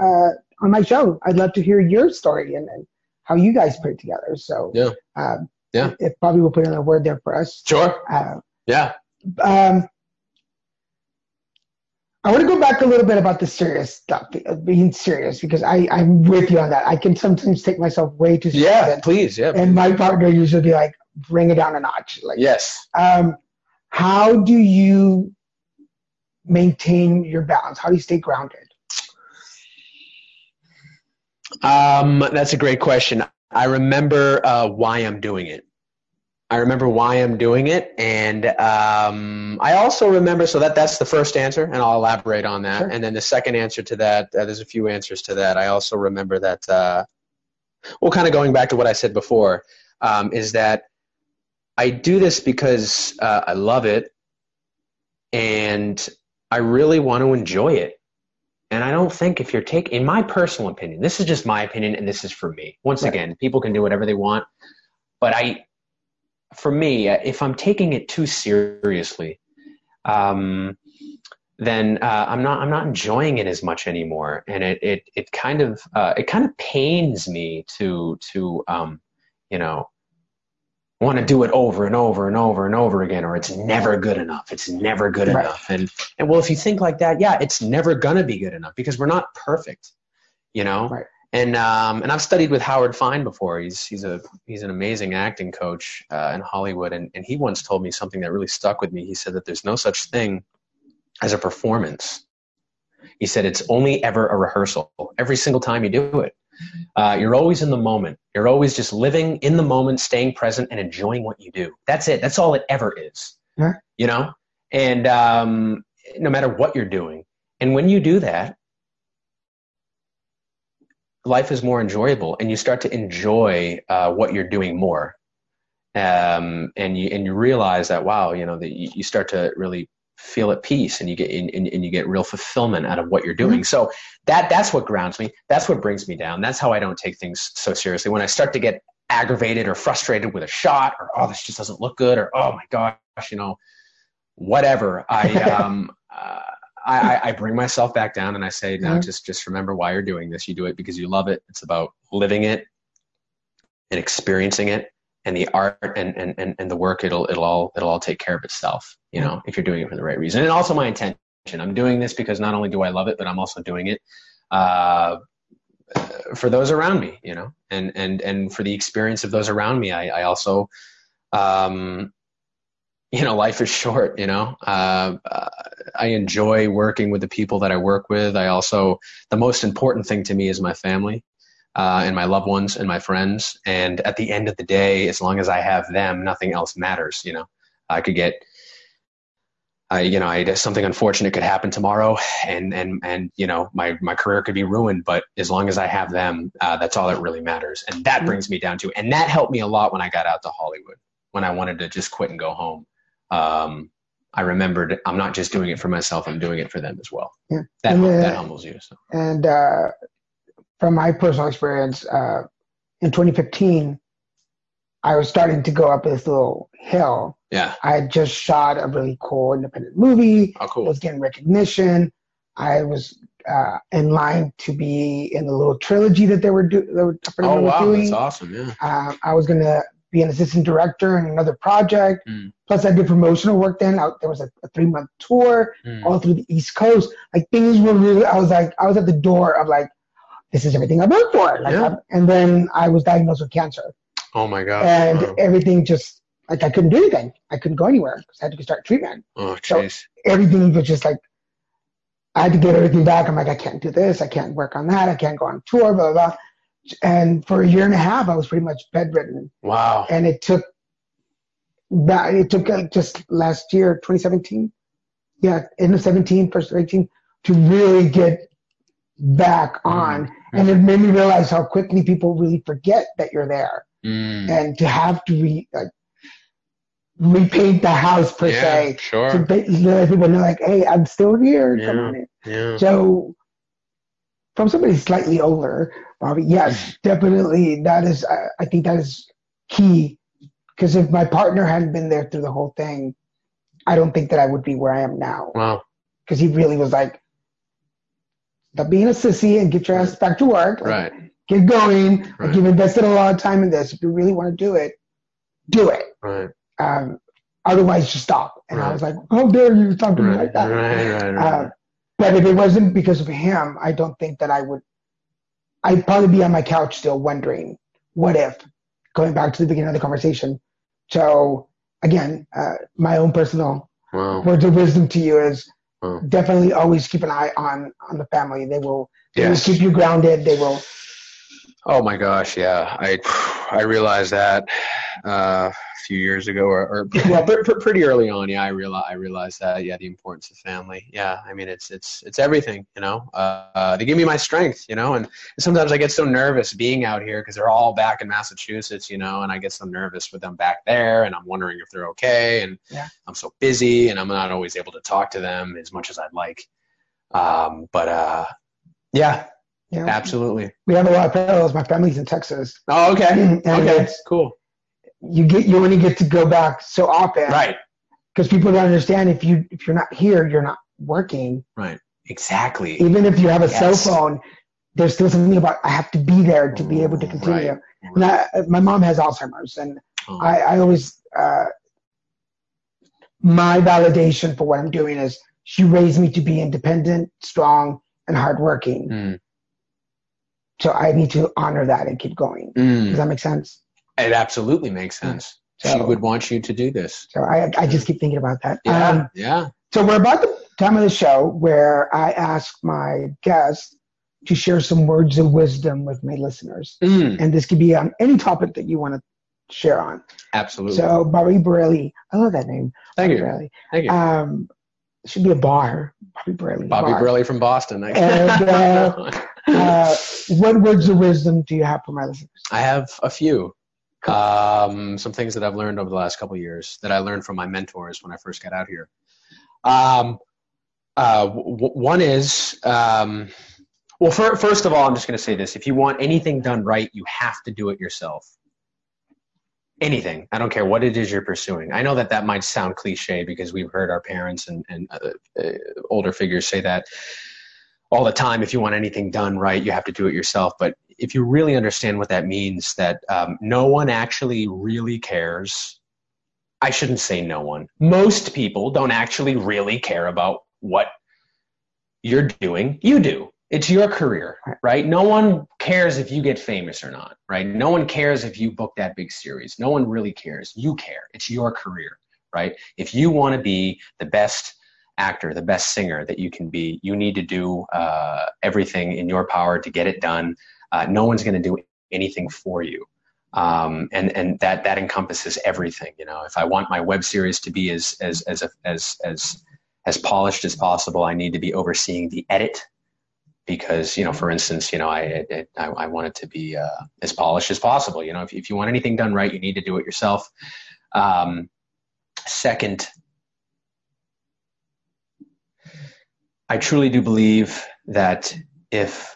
uh, on my show. I'd love to hear your story and, and how you guys put it together. So Yeah. um, Yeah. if Bobby will put another word there for us. Sure. Uh, Yeah. um, I want to go back a little bit about the serious stuff, being serious, because I, I'm with you on that. I can sometimes take myself way too serious. Yeah. Please. Yeah. and my partner usually be like, bring it down a notch. Like, Yes. um, how do you maintain your balance? How do you stay grounded? Um, that's a great question. I remember uh, why I'm doing it. I remember why I'm doing it, and um, I also remember. So that that's the first answer, and I'll elaborate on that. Sure. And then the second answer to that, uh, there's a few answers to that. I also remember that. Uh, well, kind of going back to what I said before, um, is that I do this because uh, I love it, and I really want to enjoy it. And I don't think if you're taking, in my personal opinion, this is just my opinion and this is for me. Once Right. again, people can do whatever they want. But I, for me, uh, if I'm taking it too seriously, um, then uh, I'm not I'm not enjoying it as much anymore, and it it it kind of uh, it kind of pains me to to um, you know want to do it over and over and over and over again, or it's never good enough. It's never good Right. enough, and and well, if you think like that, yeah, it's never gonna be good enough because we're not perfect, you know. Right. And um, and I've studied with Howard Fine before. He's he's a he's an amazing acting coach uh, in Hollywood, and and he once told me something that really stuck with me. He said that there's no such thing as a performance. He said it's only ever a rehearsal. Every single time you do it, uh, you're always in the moment. You're always just living in the moment, staying present, and enjoying what you do. That's it. That's all it ever is. You know, and um, no matter what you're doing, and when you do that, life is more enjoyable, and you start to enjoy uh, what you're doing more. Um, and you and you realize that wow, you know that you, you start to really feel at peace and you get and, and you get real fulfillment out of what you're doing so that that's what grounds me that's what brings me down that's how i don't take things so seriously when i start to get aggravated or frustrated with a shot or oh this just doesn't look good or oh my gosh you know whatever i um uh, I, I, bring myself back down and I say, no, Mhm. just just remember why you're doing this. You do it because you love it. It's about living it and experiencing it, and the art and and and, and the work. It'll it'll all it'll all take care of itself. You know, if you're doing it for the right reason, and also my intention. I'm doing this because not only do I love it, but I'm also doing it. Uh, for those around me, you know, and and and for the experience of those around me, I, I also, um, you know, life is short. You know, uh, uh, I enjoy working with the people that I work with. I also, the most important thing to me is my family, uh, and my loved ones and my friends. And at the end of the day, as long as I have them, nothing else matters. You know, I could get I, you know, I, something unfortunate could happen tomorrow, and and and you know, my my career could be ruined. But as long as I have them, uh, that's all that really matters, and that Mhm. brings me down to, and that helped me a lot when I got out to Hollywood, when I wanted to just quit and go home. Um, I remembered I'm not just doing it for myself; I'm doing it for them as well. Yeah. That uh, that humbles you. So. And uh, from my personal experience, uh, in 2015, I was starting to go up this little hill. Yeah. I had just shot a really cool independent movie. Oh, I cool. was getting recognition. I was uh, in line to be in the little trilogy that they were, do- they were Oh wow, doing. that's awesome. Yeah. Um, I was going to be an assistant director in another project. Mm. Plus, I did promotional work then. I, there was a, a three month tour Mm. all through the East Coast. Like things were really, I was like, I was at the door of like, this is everything I worked for. Like, Yeah. And then I was diagnosed with cancer, Oh my god. and Wow. everything just like I couldn't do anything. I couldn't go anywhere because I had to start treatment. Oh so- jeez. Everything was just like. I had to get everything back. I'm like, I can't do this. I can't work on that. I can't go on tour, blah, blah, blah. And for a year and a half, I was pretty much bedridden Wow. and it took that it took uh, just last year 2017 yeah end of 17 first of 18 to really get back mm-hmm. on mm-hmm. and it made me realize how quickly people really forget that you're there Mm. and to have to re like repaint the house per Yeah. se to Sure. ba- let people know like hey i'm still here come Yeah. on in Yeah. so from somebody slightly older, Bobby, yes, mm. definitely that is. I, I think that is key because if my partner hadn't been there through the whole thing, I don't think that I would be where I am now. Wow. Because he really was like, "Stop being a sissy and get your ass back to work. Like, Right. Get going. Like you've invested a lot of time in this. If you really want to do it, do it. Right. Um, otherwise, just stop." And I was like, "How dare you talk to me like that?" Right. Right. Right. Uh, but if it wasn't because of him, I don't think that I would. I'd probably be on my couch still wondering, what if? Going back to the beginning of the conversation. So again, uh, my own personal wow. words of wisdom to you is Definitely always keep an eye on on the family. They will, they Yes. will keep you grounded. They will. Oh my gosh, yeah. I I realized that uh, a few years ago, or, or well, pr- pr- pretty early on. Yeah, I realized I realized that. Yeah, the importance of family. Yeah, I mean, it's it's it's everything. You know, uh, uh, they give me my strength. You know, and sometimes I get so nervous being out here because they're all back in Massachusetts. You know, and I get so nervous with them back there, and I'm wondering if they're okay. And Yeah. I'm so busy, and I'm not always able to talk to them as much as I'd like. Um, but uh, yeah, You know, absolutely. we have a lot of parallels. My family's in Texas. Oh, okay. And Okay. Cool. You get you only get to go back so often, Right. Because people don't understand if you if you're not here, you're not working. Right. Exactly. even if you have a Yes. cell phone, there's still something about I have to be there to be able to continue. Right. And I, my mom has Alzheimer's, and Oh, I, I always uh, my validation for what I'm doing is she raised me to be independent, strong, and hardworking. mm, So I need to honor that and keep going. Does mm. that make sense? It absolutely makes sense. So- she would want you to do this. So I, I just keep thinking about that. Yeah. Um, yeah. So we're about the time of the show where I ask my guests to share some words of wisdom with my listeners. Mm, and this could be on any topic that you want to share on. absolutely. So Bobby Burrelli, I love that name. Thank Bobby you. Burrelli. Thank you. Um, should be a bar. Bobby Burrelli. Bobby bar. Burley from Boston. I- And, uh, Uh, what words of wisdom do you have for my listeners? I have a few. Um, some things that I've learned over the last couple years that I learned from my mentors when I first got out here. Um, uh, w- one is, um, well, fir- first of all, I'm just going to say this: if you want anything done right, you have to do it yourself. anything. I don't care what it is you're pursuing. I know that that might sound cliche because we've heard our parents and, and uh, uh, older figures say that all the time. If you want anything done right, you have to do it yourself. But if you really understand what that means, that um, no one actually really cares. I shouldn't say no one. Most people don't actually really care about what you're doing. You do. It's your career, right? No one cares if you get famous or not, right? No one cares if you book that big series. No one really cares. You care. It's your career, right? If you want to be the best actor, the best singer that you can be, you need to do uh, everything in your power to get it done. Uh, no one's going to do anything for you. Um, and and that that encompasses everything. You know, if I want my web series to be as as as as as as polished as possible, I need to be overseeing the edit because you know for instance you know i I, I, want it to be uh, as polished as possible you know if, if you want anything done right you need to do it yourself um, second i truly do believe that if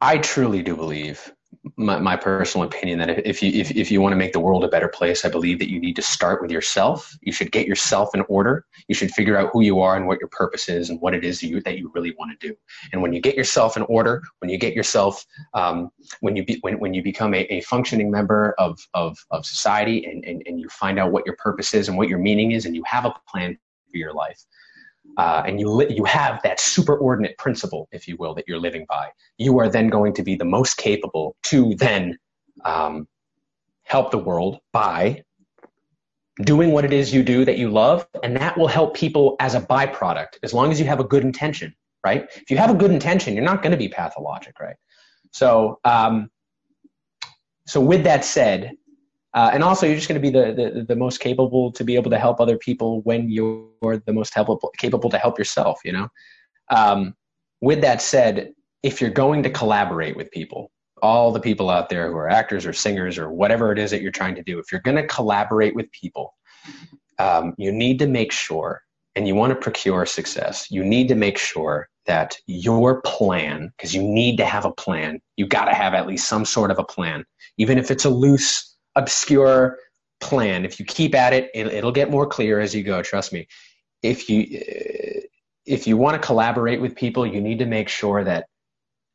i truly do believe my, my personal opinion that if you if, if you want to make the world a better place, I believe that you need to start with yourself. You should get yourself in order. You should figure out who you are and what your purpose is and what it is that you, that you really want to do. And when you get yourself in order, when you get yourself um, when you be, when, when you become a, a functioning member of of, of society and, and and you find out what your purpose is and what your meaning is and you have a plan for your life, uh, and you li- you have that superordinate principle, if you will, that you're living by, you are then going to be the most capable to then um, help the world by doing what it is you do that you love, and that will help people as a byproduct, as long as you have a good intention, right? If you have a good intention, you're not going to be pathologic, right? So, um, so with that said, uh, and also, you're just going to be the, the, the most capable to be able to help other people when you're the most helpable, capable to help yourself. You know. Um, with that said, if you're going to collaborate with people, all the people out there who are actors or singers or whatever it is that you're trying to do, if you're going to collaborate with people, um, you need to make sure, and you want to procure success, you need to make sure that your plan, because you need to have a plan, you got to have at least some sort of a plan, even if it's a loose obscure plan. If you keep at it, it will get more clear as you go. Trust me. If you uh, if you want to collaborate with people, you need to make sure that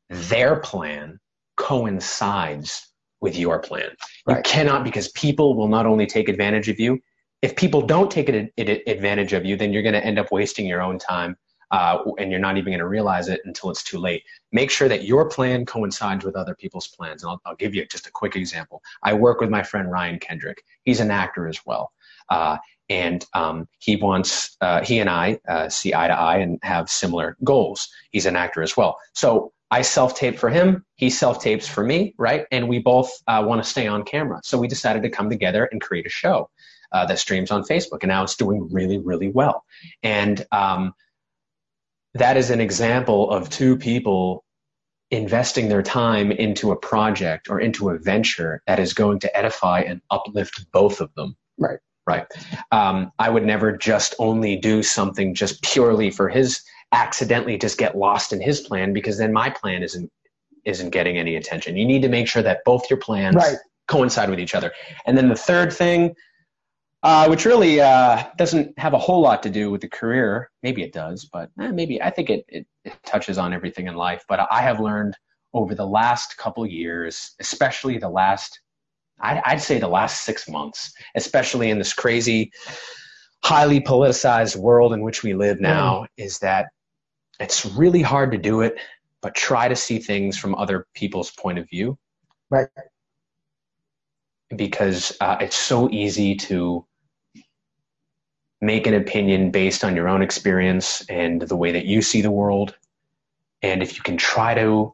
their plan coincides with your plan. Right. You cannot because people will not only take advantage of you. If people don't take advantage of you, then you're going to end up wasting your own time uh, and you're not even going to realize it until it's too late. Make sure that your plan coincides with other people's plans. And I'll, I'll give you just a quick example. I work with my friend Ryan Kendrick. He's an actor as well. Uh, and um, he wants, uh, he and I uh, see eye to eye and have similar goals. He's an actor as well. So I self tape for him. He self tapes for me, right? And we both uh, want to stay on camera. So we decided to come together and create a show uh, that streams on Facebook. And now it's doing really, really well. And um, that is an example of two people investing their time into a project or into a venture that is going to edify and uplift both of them. Right. Right. Um, I would never just only do something just purely for his accidentally just get lost in his plan because then my plan isn't isn't getting any attention. You need to make sure that both your plans right. coincide with each other. And then the third thing uh, which really uh, doesn't have a whole lot to do with the career. Maybe it does, but eh, maybe I think it, it, it, touches on everything in life. But I have learned over the last couple years, especially the last, I'd, I'd say the last six months, especially in this crazy, highly politicized world in which we live now, mm. is that it's really hard to do it, but try to see things from other people's point of view. Right because uh, it's so easy to make an opinion based on your own experience and the way that you see the world. And if you can try to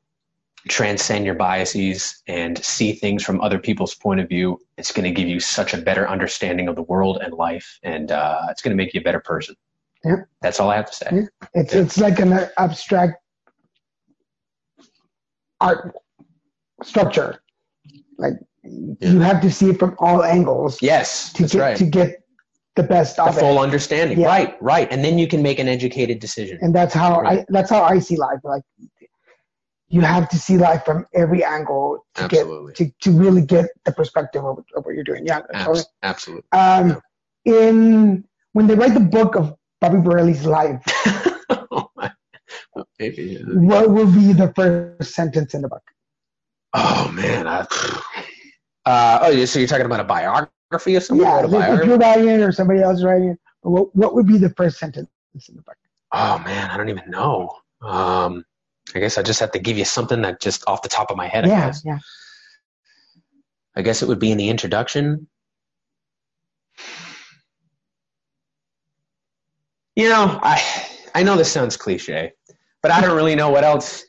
transcend your biases and see things from other people's point of view, it's going to give you such a better understanding of the world and life, and uh, it's going to make you a better person. Yeah, that's all I have to say. Yeah. It's yeah. it's like an abstract art structure. Like yeah. you have to see it from all angles. Yes, to get right. to get the best the full it. understanding. Yeah. Right, right, and then you can make an educated decision. And that's how right. I that's how I see life. Like you have to see life from every angle to Absolutely. get to, to really get the perspective of, of what you're doing. Yeah, totally. Absolutely. Um, in when they write the book of Bobby Burrelli's life, oh. Maybe. yeah. what will be the first sentence in the book? Oh man. I, uh, oh, so you're talking about a biography of somebody? Yeah, if, you're writing it or somebody else writing it, what what would be the first sentence in the book? Oh man, I don't even know. Um, I guess I just have to give you something that just off the top of my head. I Yeah, guess. yeah. I guess it would be in the introduction. You know, I I know this sounds cliche, but I don't really know what else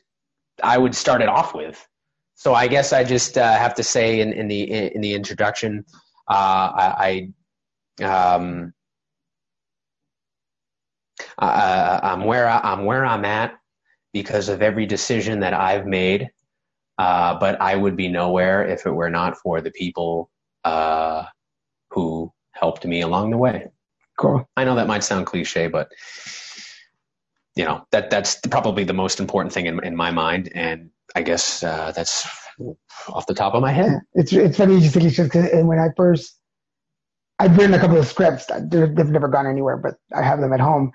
I would start it off with. So I guess I just uh, have to say in, in the in the introduction, I, I um, uh, I'm where I, I'm where I'm at because of every decision that I've made. Uh, but I would be nowhere if it were not for the people uh, who helped me along the way. Cool. I know that might sound cliche, but you know that that's probably the most important thing in, in my mind, and I guess uh, that's off the top of my head. It's it's funny you think it's just 'cause- and when I first I've written a couple of scripts they've never gone anywhere, but I have them at home.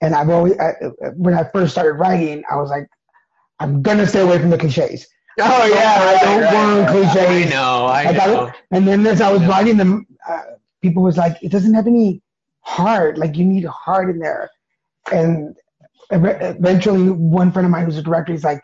And I've always I, when I first started writing, I was like, I'm gonna stay away from the cliches. Oh yeah, I don't want cliches. I know, I, I got know. it. And then as I was Yeah. writing them, uh, people was like, it doesn't have any heart. Like you need heart in there. And eventually, one friend of mine who's a director, he's like,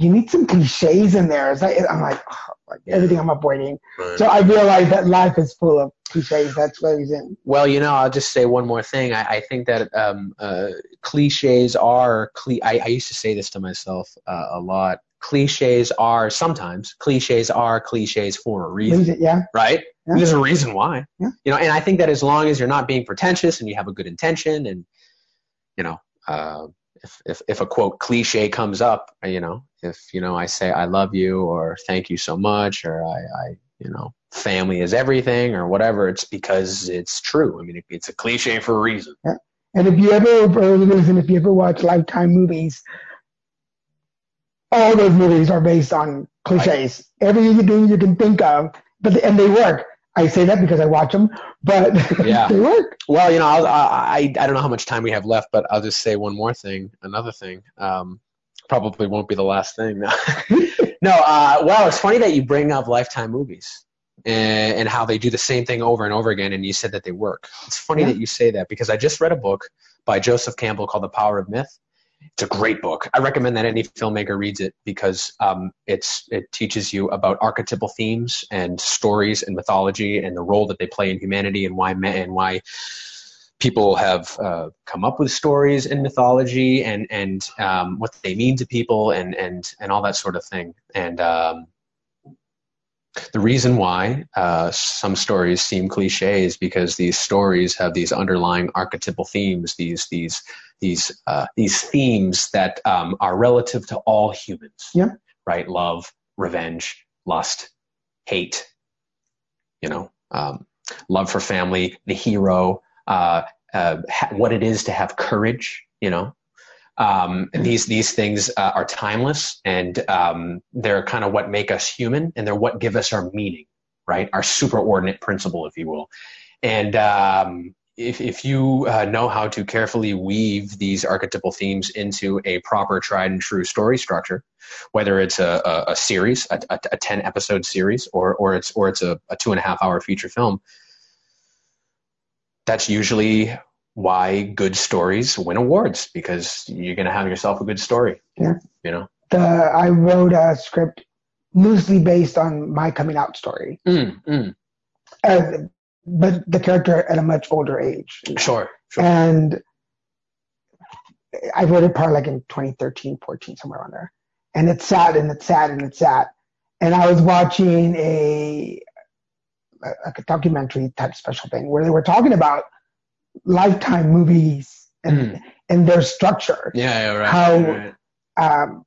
you need some cliches in there. It's like, I'm like, oh, like everything I'm avoiding. Right. So I realized that life is full of cliches. That's what he's in. Well, you know, I'll just say one more thing. I, I think that um, uh, cliches are. Cli- I, I used to say this to myself uh, a lot. Cliches are sometimes cliches are cliches for a reason, Leaves yeah. right? Yeah. There's a reason why. Yeah. You know, and I think that as long as you're not being pretentious and you have a good intention, and you know, uh, if if if a quote cliche comes up, you know, if you know I say I love you or thank you so much or I, I you know family is everything or whatever, it's because it's true. I mean, it, it's a cliche for a reason. Yeah. And if you ever, listen, if you ever watch Lifetime movies, all those movies are based on cliches. Everything you can think of, but and they work. I say that because I watch them, but Yeah. they work. Well, you know, I'll, I I I don't know how much time we have left, but I'll just say one more thing, another thing. Um, probably won't be the last thing. no, uh, well, it's funny that you bring up Lifetime movies and, and how they do the same thing over and over again, and you said that they work. It's funny Yeah. that you say that because I just read a book by Joseph Campbell called The Power of Myth. It's a great book. I recommend that any filmmaker reads it because um, it's it teaches you about archetypal themes and stories and mythology and the role that they play in humanity and why men and why people have uh, come up with stories and mythology and and um, what they mean to people and and and all that sort of thing. And um, the reason why uh, some stories seem cliche is because these stories have these underlying archetypal themes, these these these uh, these themes that um, are relative to all humans. Yeah. Right. Love, revenge, lust, hate. You know, um, love for family, the hero, uh, uh, ha- what it is to have courage. You know, um, these these things uh, are timeless and um, they're kind of what make us human and they're what give us our meaning right our superordinate principle if you will and um, if, if you uh, know how to carefully weave these archetypal themes into a proper tried and true story structure whether it's a, a, a series a, a, 10 episode series or, or it's or it's a, a two and a half hour feature film that's usually why good stories win awards because you're going to have yourself a good story. Yeah. You know? The, I wrote a script loosely based on my coming out story, Mm, mm, uh, but the character at a much older age. sure. Sure. And I wrote it probably like in 2013, 14, somewhere around there. And it's sad and it's sad and it's sad. And I was watching a, a, a documentary type special thing where they were talking about lifetime movies and, Mm. and their structure. yeah, yeah, right. how- right. Um,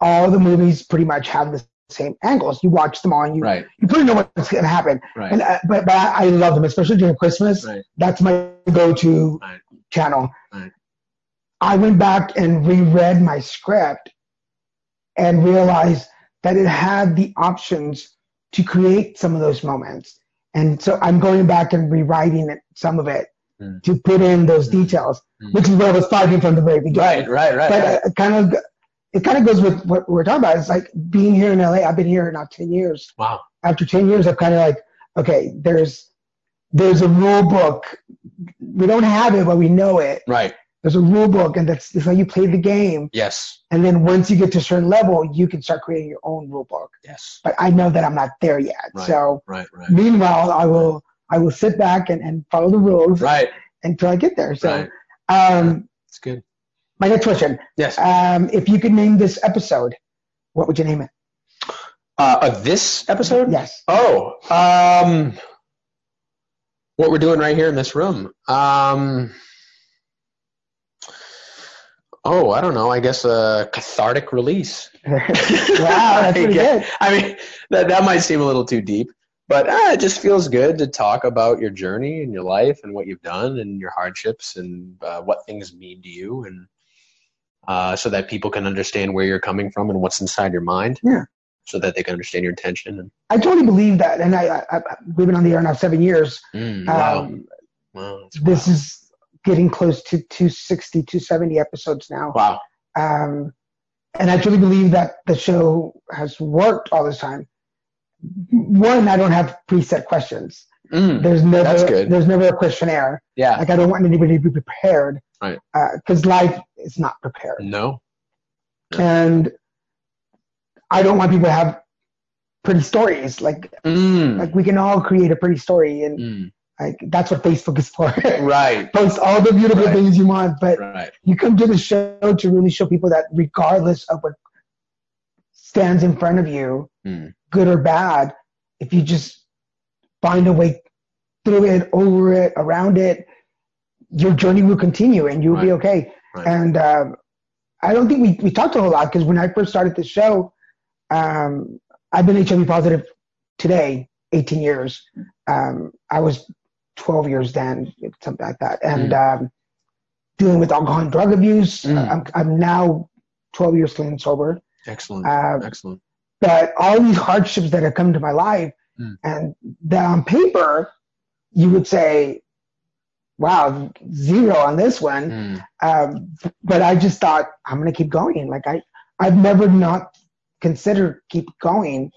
all the movies pretty much have the same angles. You watch them all and you, Right. you pretty know what's going to happen. Right. And, uh, but, but I, I love them, especially during Christmas. Right. That's my go-to Right. channel. Right. I went back and reread my script, and realized that it had the options to create some of those moments. And so I'm going back and rewriting it, some of it Mm. to put in those details, Mm. which is what I was fighting from the very beginning. Right, right, right. But right. it kind of it kind of goes with what we're talking about. It's like being here in LA. I've been here now 10 years. wow. After 10 years, I've kind of like, okay, there's there's a rule book. We don't have it, but we know it. Right. There's a rule book, and that's, that's how you play the game. Yes. And then once you get to a certain level, you can start creating your own rule book. Yes. But I know that I'm not there yet. Right. So Right, right. meanwhile, I will I will sit back and, and follow the rules Right. until I get there. So Right. um, It's good. my next question: Yes. um, If you could name this episode, what would you name it? Uh, of this episode? Yes. Oh, um, what we're doing right here in this room. Um, oh, I don't know. I guess a cathartic release. wow, that's pretty Yeah. good. I mean, that, that might seem a little too deep, but uh, it just feels good to talk about your journey and your life and what you've done and your hardships and uh, what things mean to you and uh, so that people can understand where you're coming from and what's inside your mind. Yeah. So that they can understand your intention. And, I totally believe that, and I, I, I we've been on the air now seven years. Mm, wow. Um, wow. this is getting close to 260, 270 episodes now. Wow. Um, and I truly believe that the show has worked all this time. One, I don't have preset questions. Mm, There's never That's good. there's never a questionnaire. yeah. Like I don't want anybody to be prepared. Right. Because life is not prepared. No. And I don't want people to have pretty stories. Like Mm, like we can all create a pretty story and mm, like that's what Facebook is for. right. Post all the beautiful Right. things you want, but Right. you come to the show to really show people that regardless of what stands in front of you, Mm. good or bad, if you just find a way through it, over it, around it, your journey will continue and you'll be okay. Right. And um, I don't think we, we talked a whole lot because when I first started the show, um, I've been HIV positive today, 18 years. Um, I was 12 years then, something like that. And um, dealing with alcohol and drug abuse. Mm. I'm, I'm now 12 years clean and sober. Excellent. Uh, Excellent. but all these hardships that have come to my life Mm. and that on paper you would say wow zero on this one Mm, um, but i just thought i'm going to keep going like i i've never not considered keep going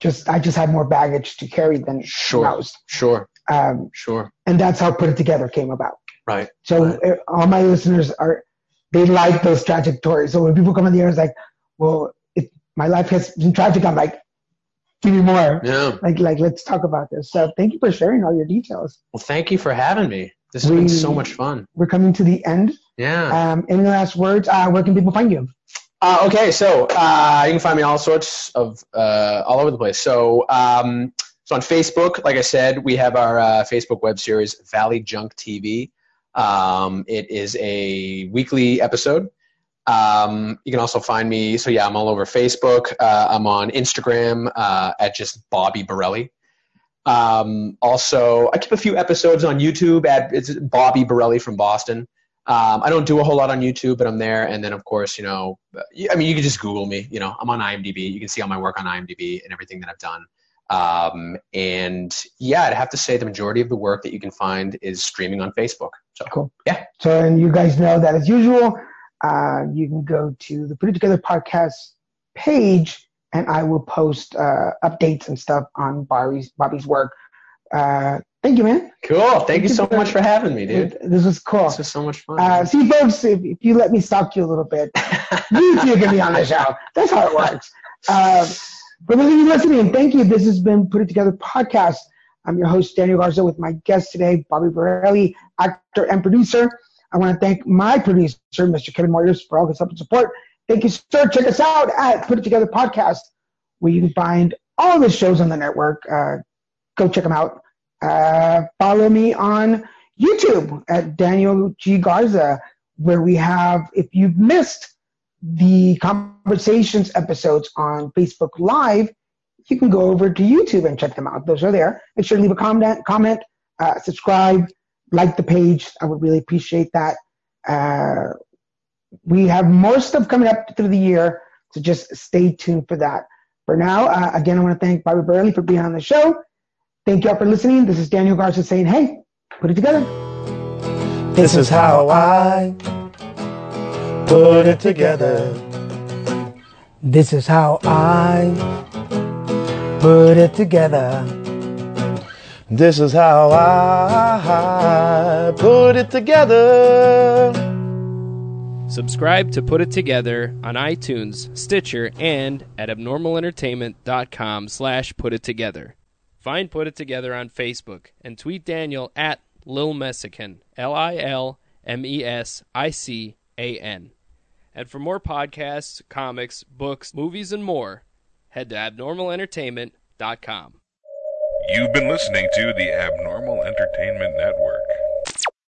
just i just had more baggage to carry than Sure. most Sure. Um, Sure. and that's how put it together came about Right. so Right. uh, all my listeners are they like those tragic stories. So when people come on the air, it's like, well, it, my life has been tragic. I'm like, give me more. Yeah. Like, like let's talk about this. So thank you for sharing all your details. Well, thank you for having me. This has been so much fun. We're coming to the end. Yeah. Um, any last words? Uh, where can people find you? Uh, okay, so uh, you can find me all sorts of uh, all over the place. So, um, so on Facebook, like I said, we have our uh, Facebook web series Valley Junk TV. Um, it is a weekly episode. Um, you can also find me. So yeah, I'm all over Facebook. Uh, I'm on Instagram uh, at just Bobby Burrelli. Um, also, I keep a few episodes on YouTube at it's Bobby Burrelli from Boston. Um, I don't do a whole lot on YouTube, but I'm there. And then, of course, you know, I mean, you can just Google me. You know, I'm on IMDb. You can see all my work on IMDb and everything that I've done. Um, and yeah, I'd have to say the majority of the work that you can find is streaming on Facebook. So Cool. Yeah. So, and you guys know that as usual, uh, you can go to the Put It Together podcast page, and I will post uh, updates and stuff on Bobby's Bobby's work. Uh, thank you, man. cool. Thank you so much for having me, dude. This was cool. This was so much fun. Uh, see, folks, if, if you let me stalk you a little bit, you two can be on the show. That's how it works. Uh, for those of you listening, thank you. This has been Put It Together podcast. I'm your host, Daniel Garza, with my guest today, Bobby Burrelli, actor and producer. I want to thank my producer, Mr. Kevin Moyers, for all his help and support. Thank you, sir. Check us out at Put It Together podcast, where you can find all the shows on the network. Uh, go check them out. Uh, follow me on YouTube at Daniel G. Garza, where we have, if you've missed the conversations episodes on Facebook Live, you can go over to YouTube and check them out. Those are there. Make sure to leave a comment, comment, uh, subscribe, like the page. I would really appreciate that. Uh, we have more stuff coming up through the year. So just stay tuned for that. For now, uh, again, I want to thank Bobby Burley for being on the show. Thank you all for listening. This is Daniel Garza saying, hey, put it together. This is how I put it together. This is how I put it together. This is how I put it together. Subscribe to Put It Together on iTunes, Stitcher, and at abnormalentertainment.com slash put it together. Find Put It Together on Facebook and tweet Daniel at Lil Messican, L I L M E S I C A N. And for more podcasts, comics, books, movies, and more, head to abnormalentertainment.com. You've been listening to the Abnormal Entertainment Network.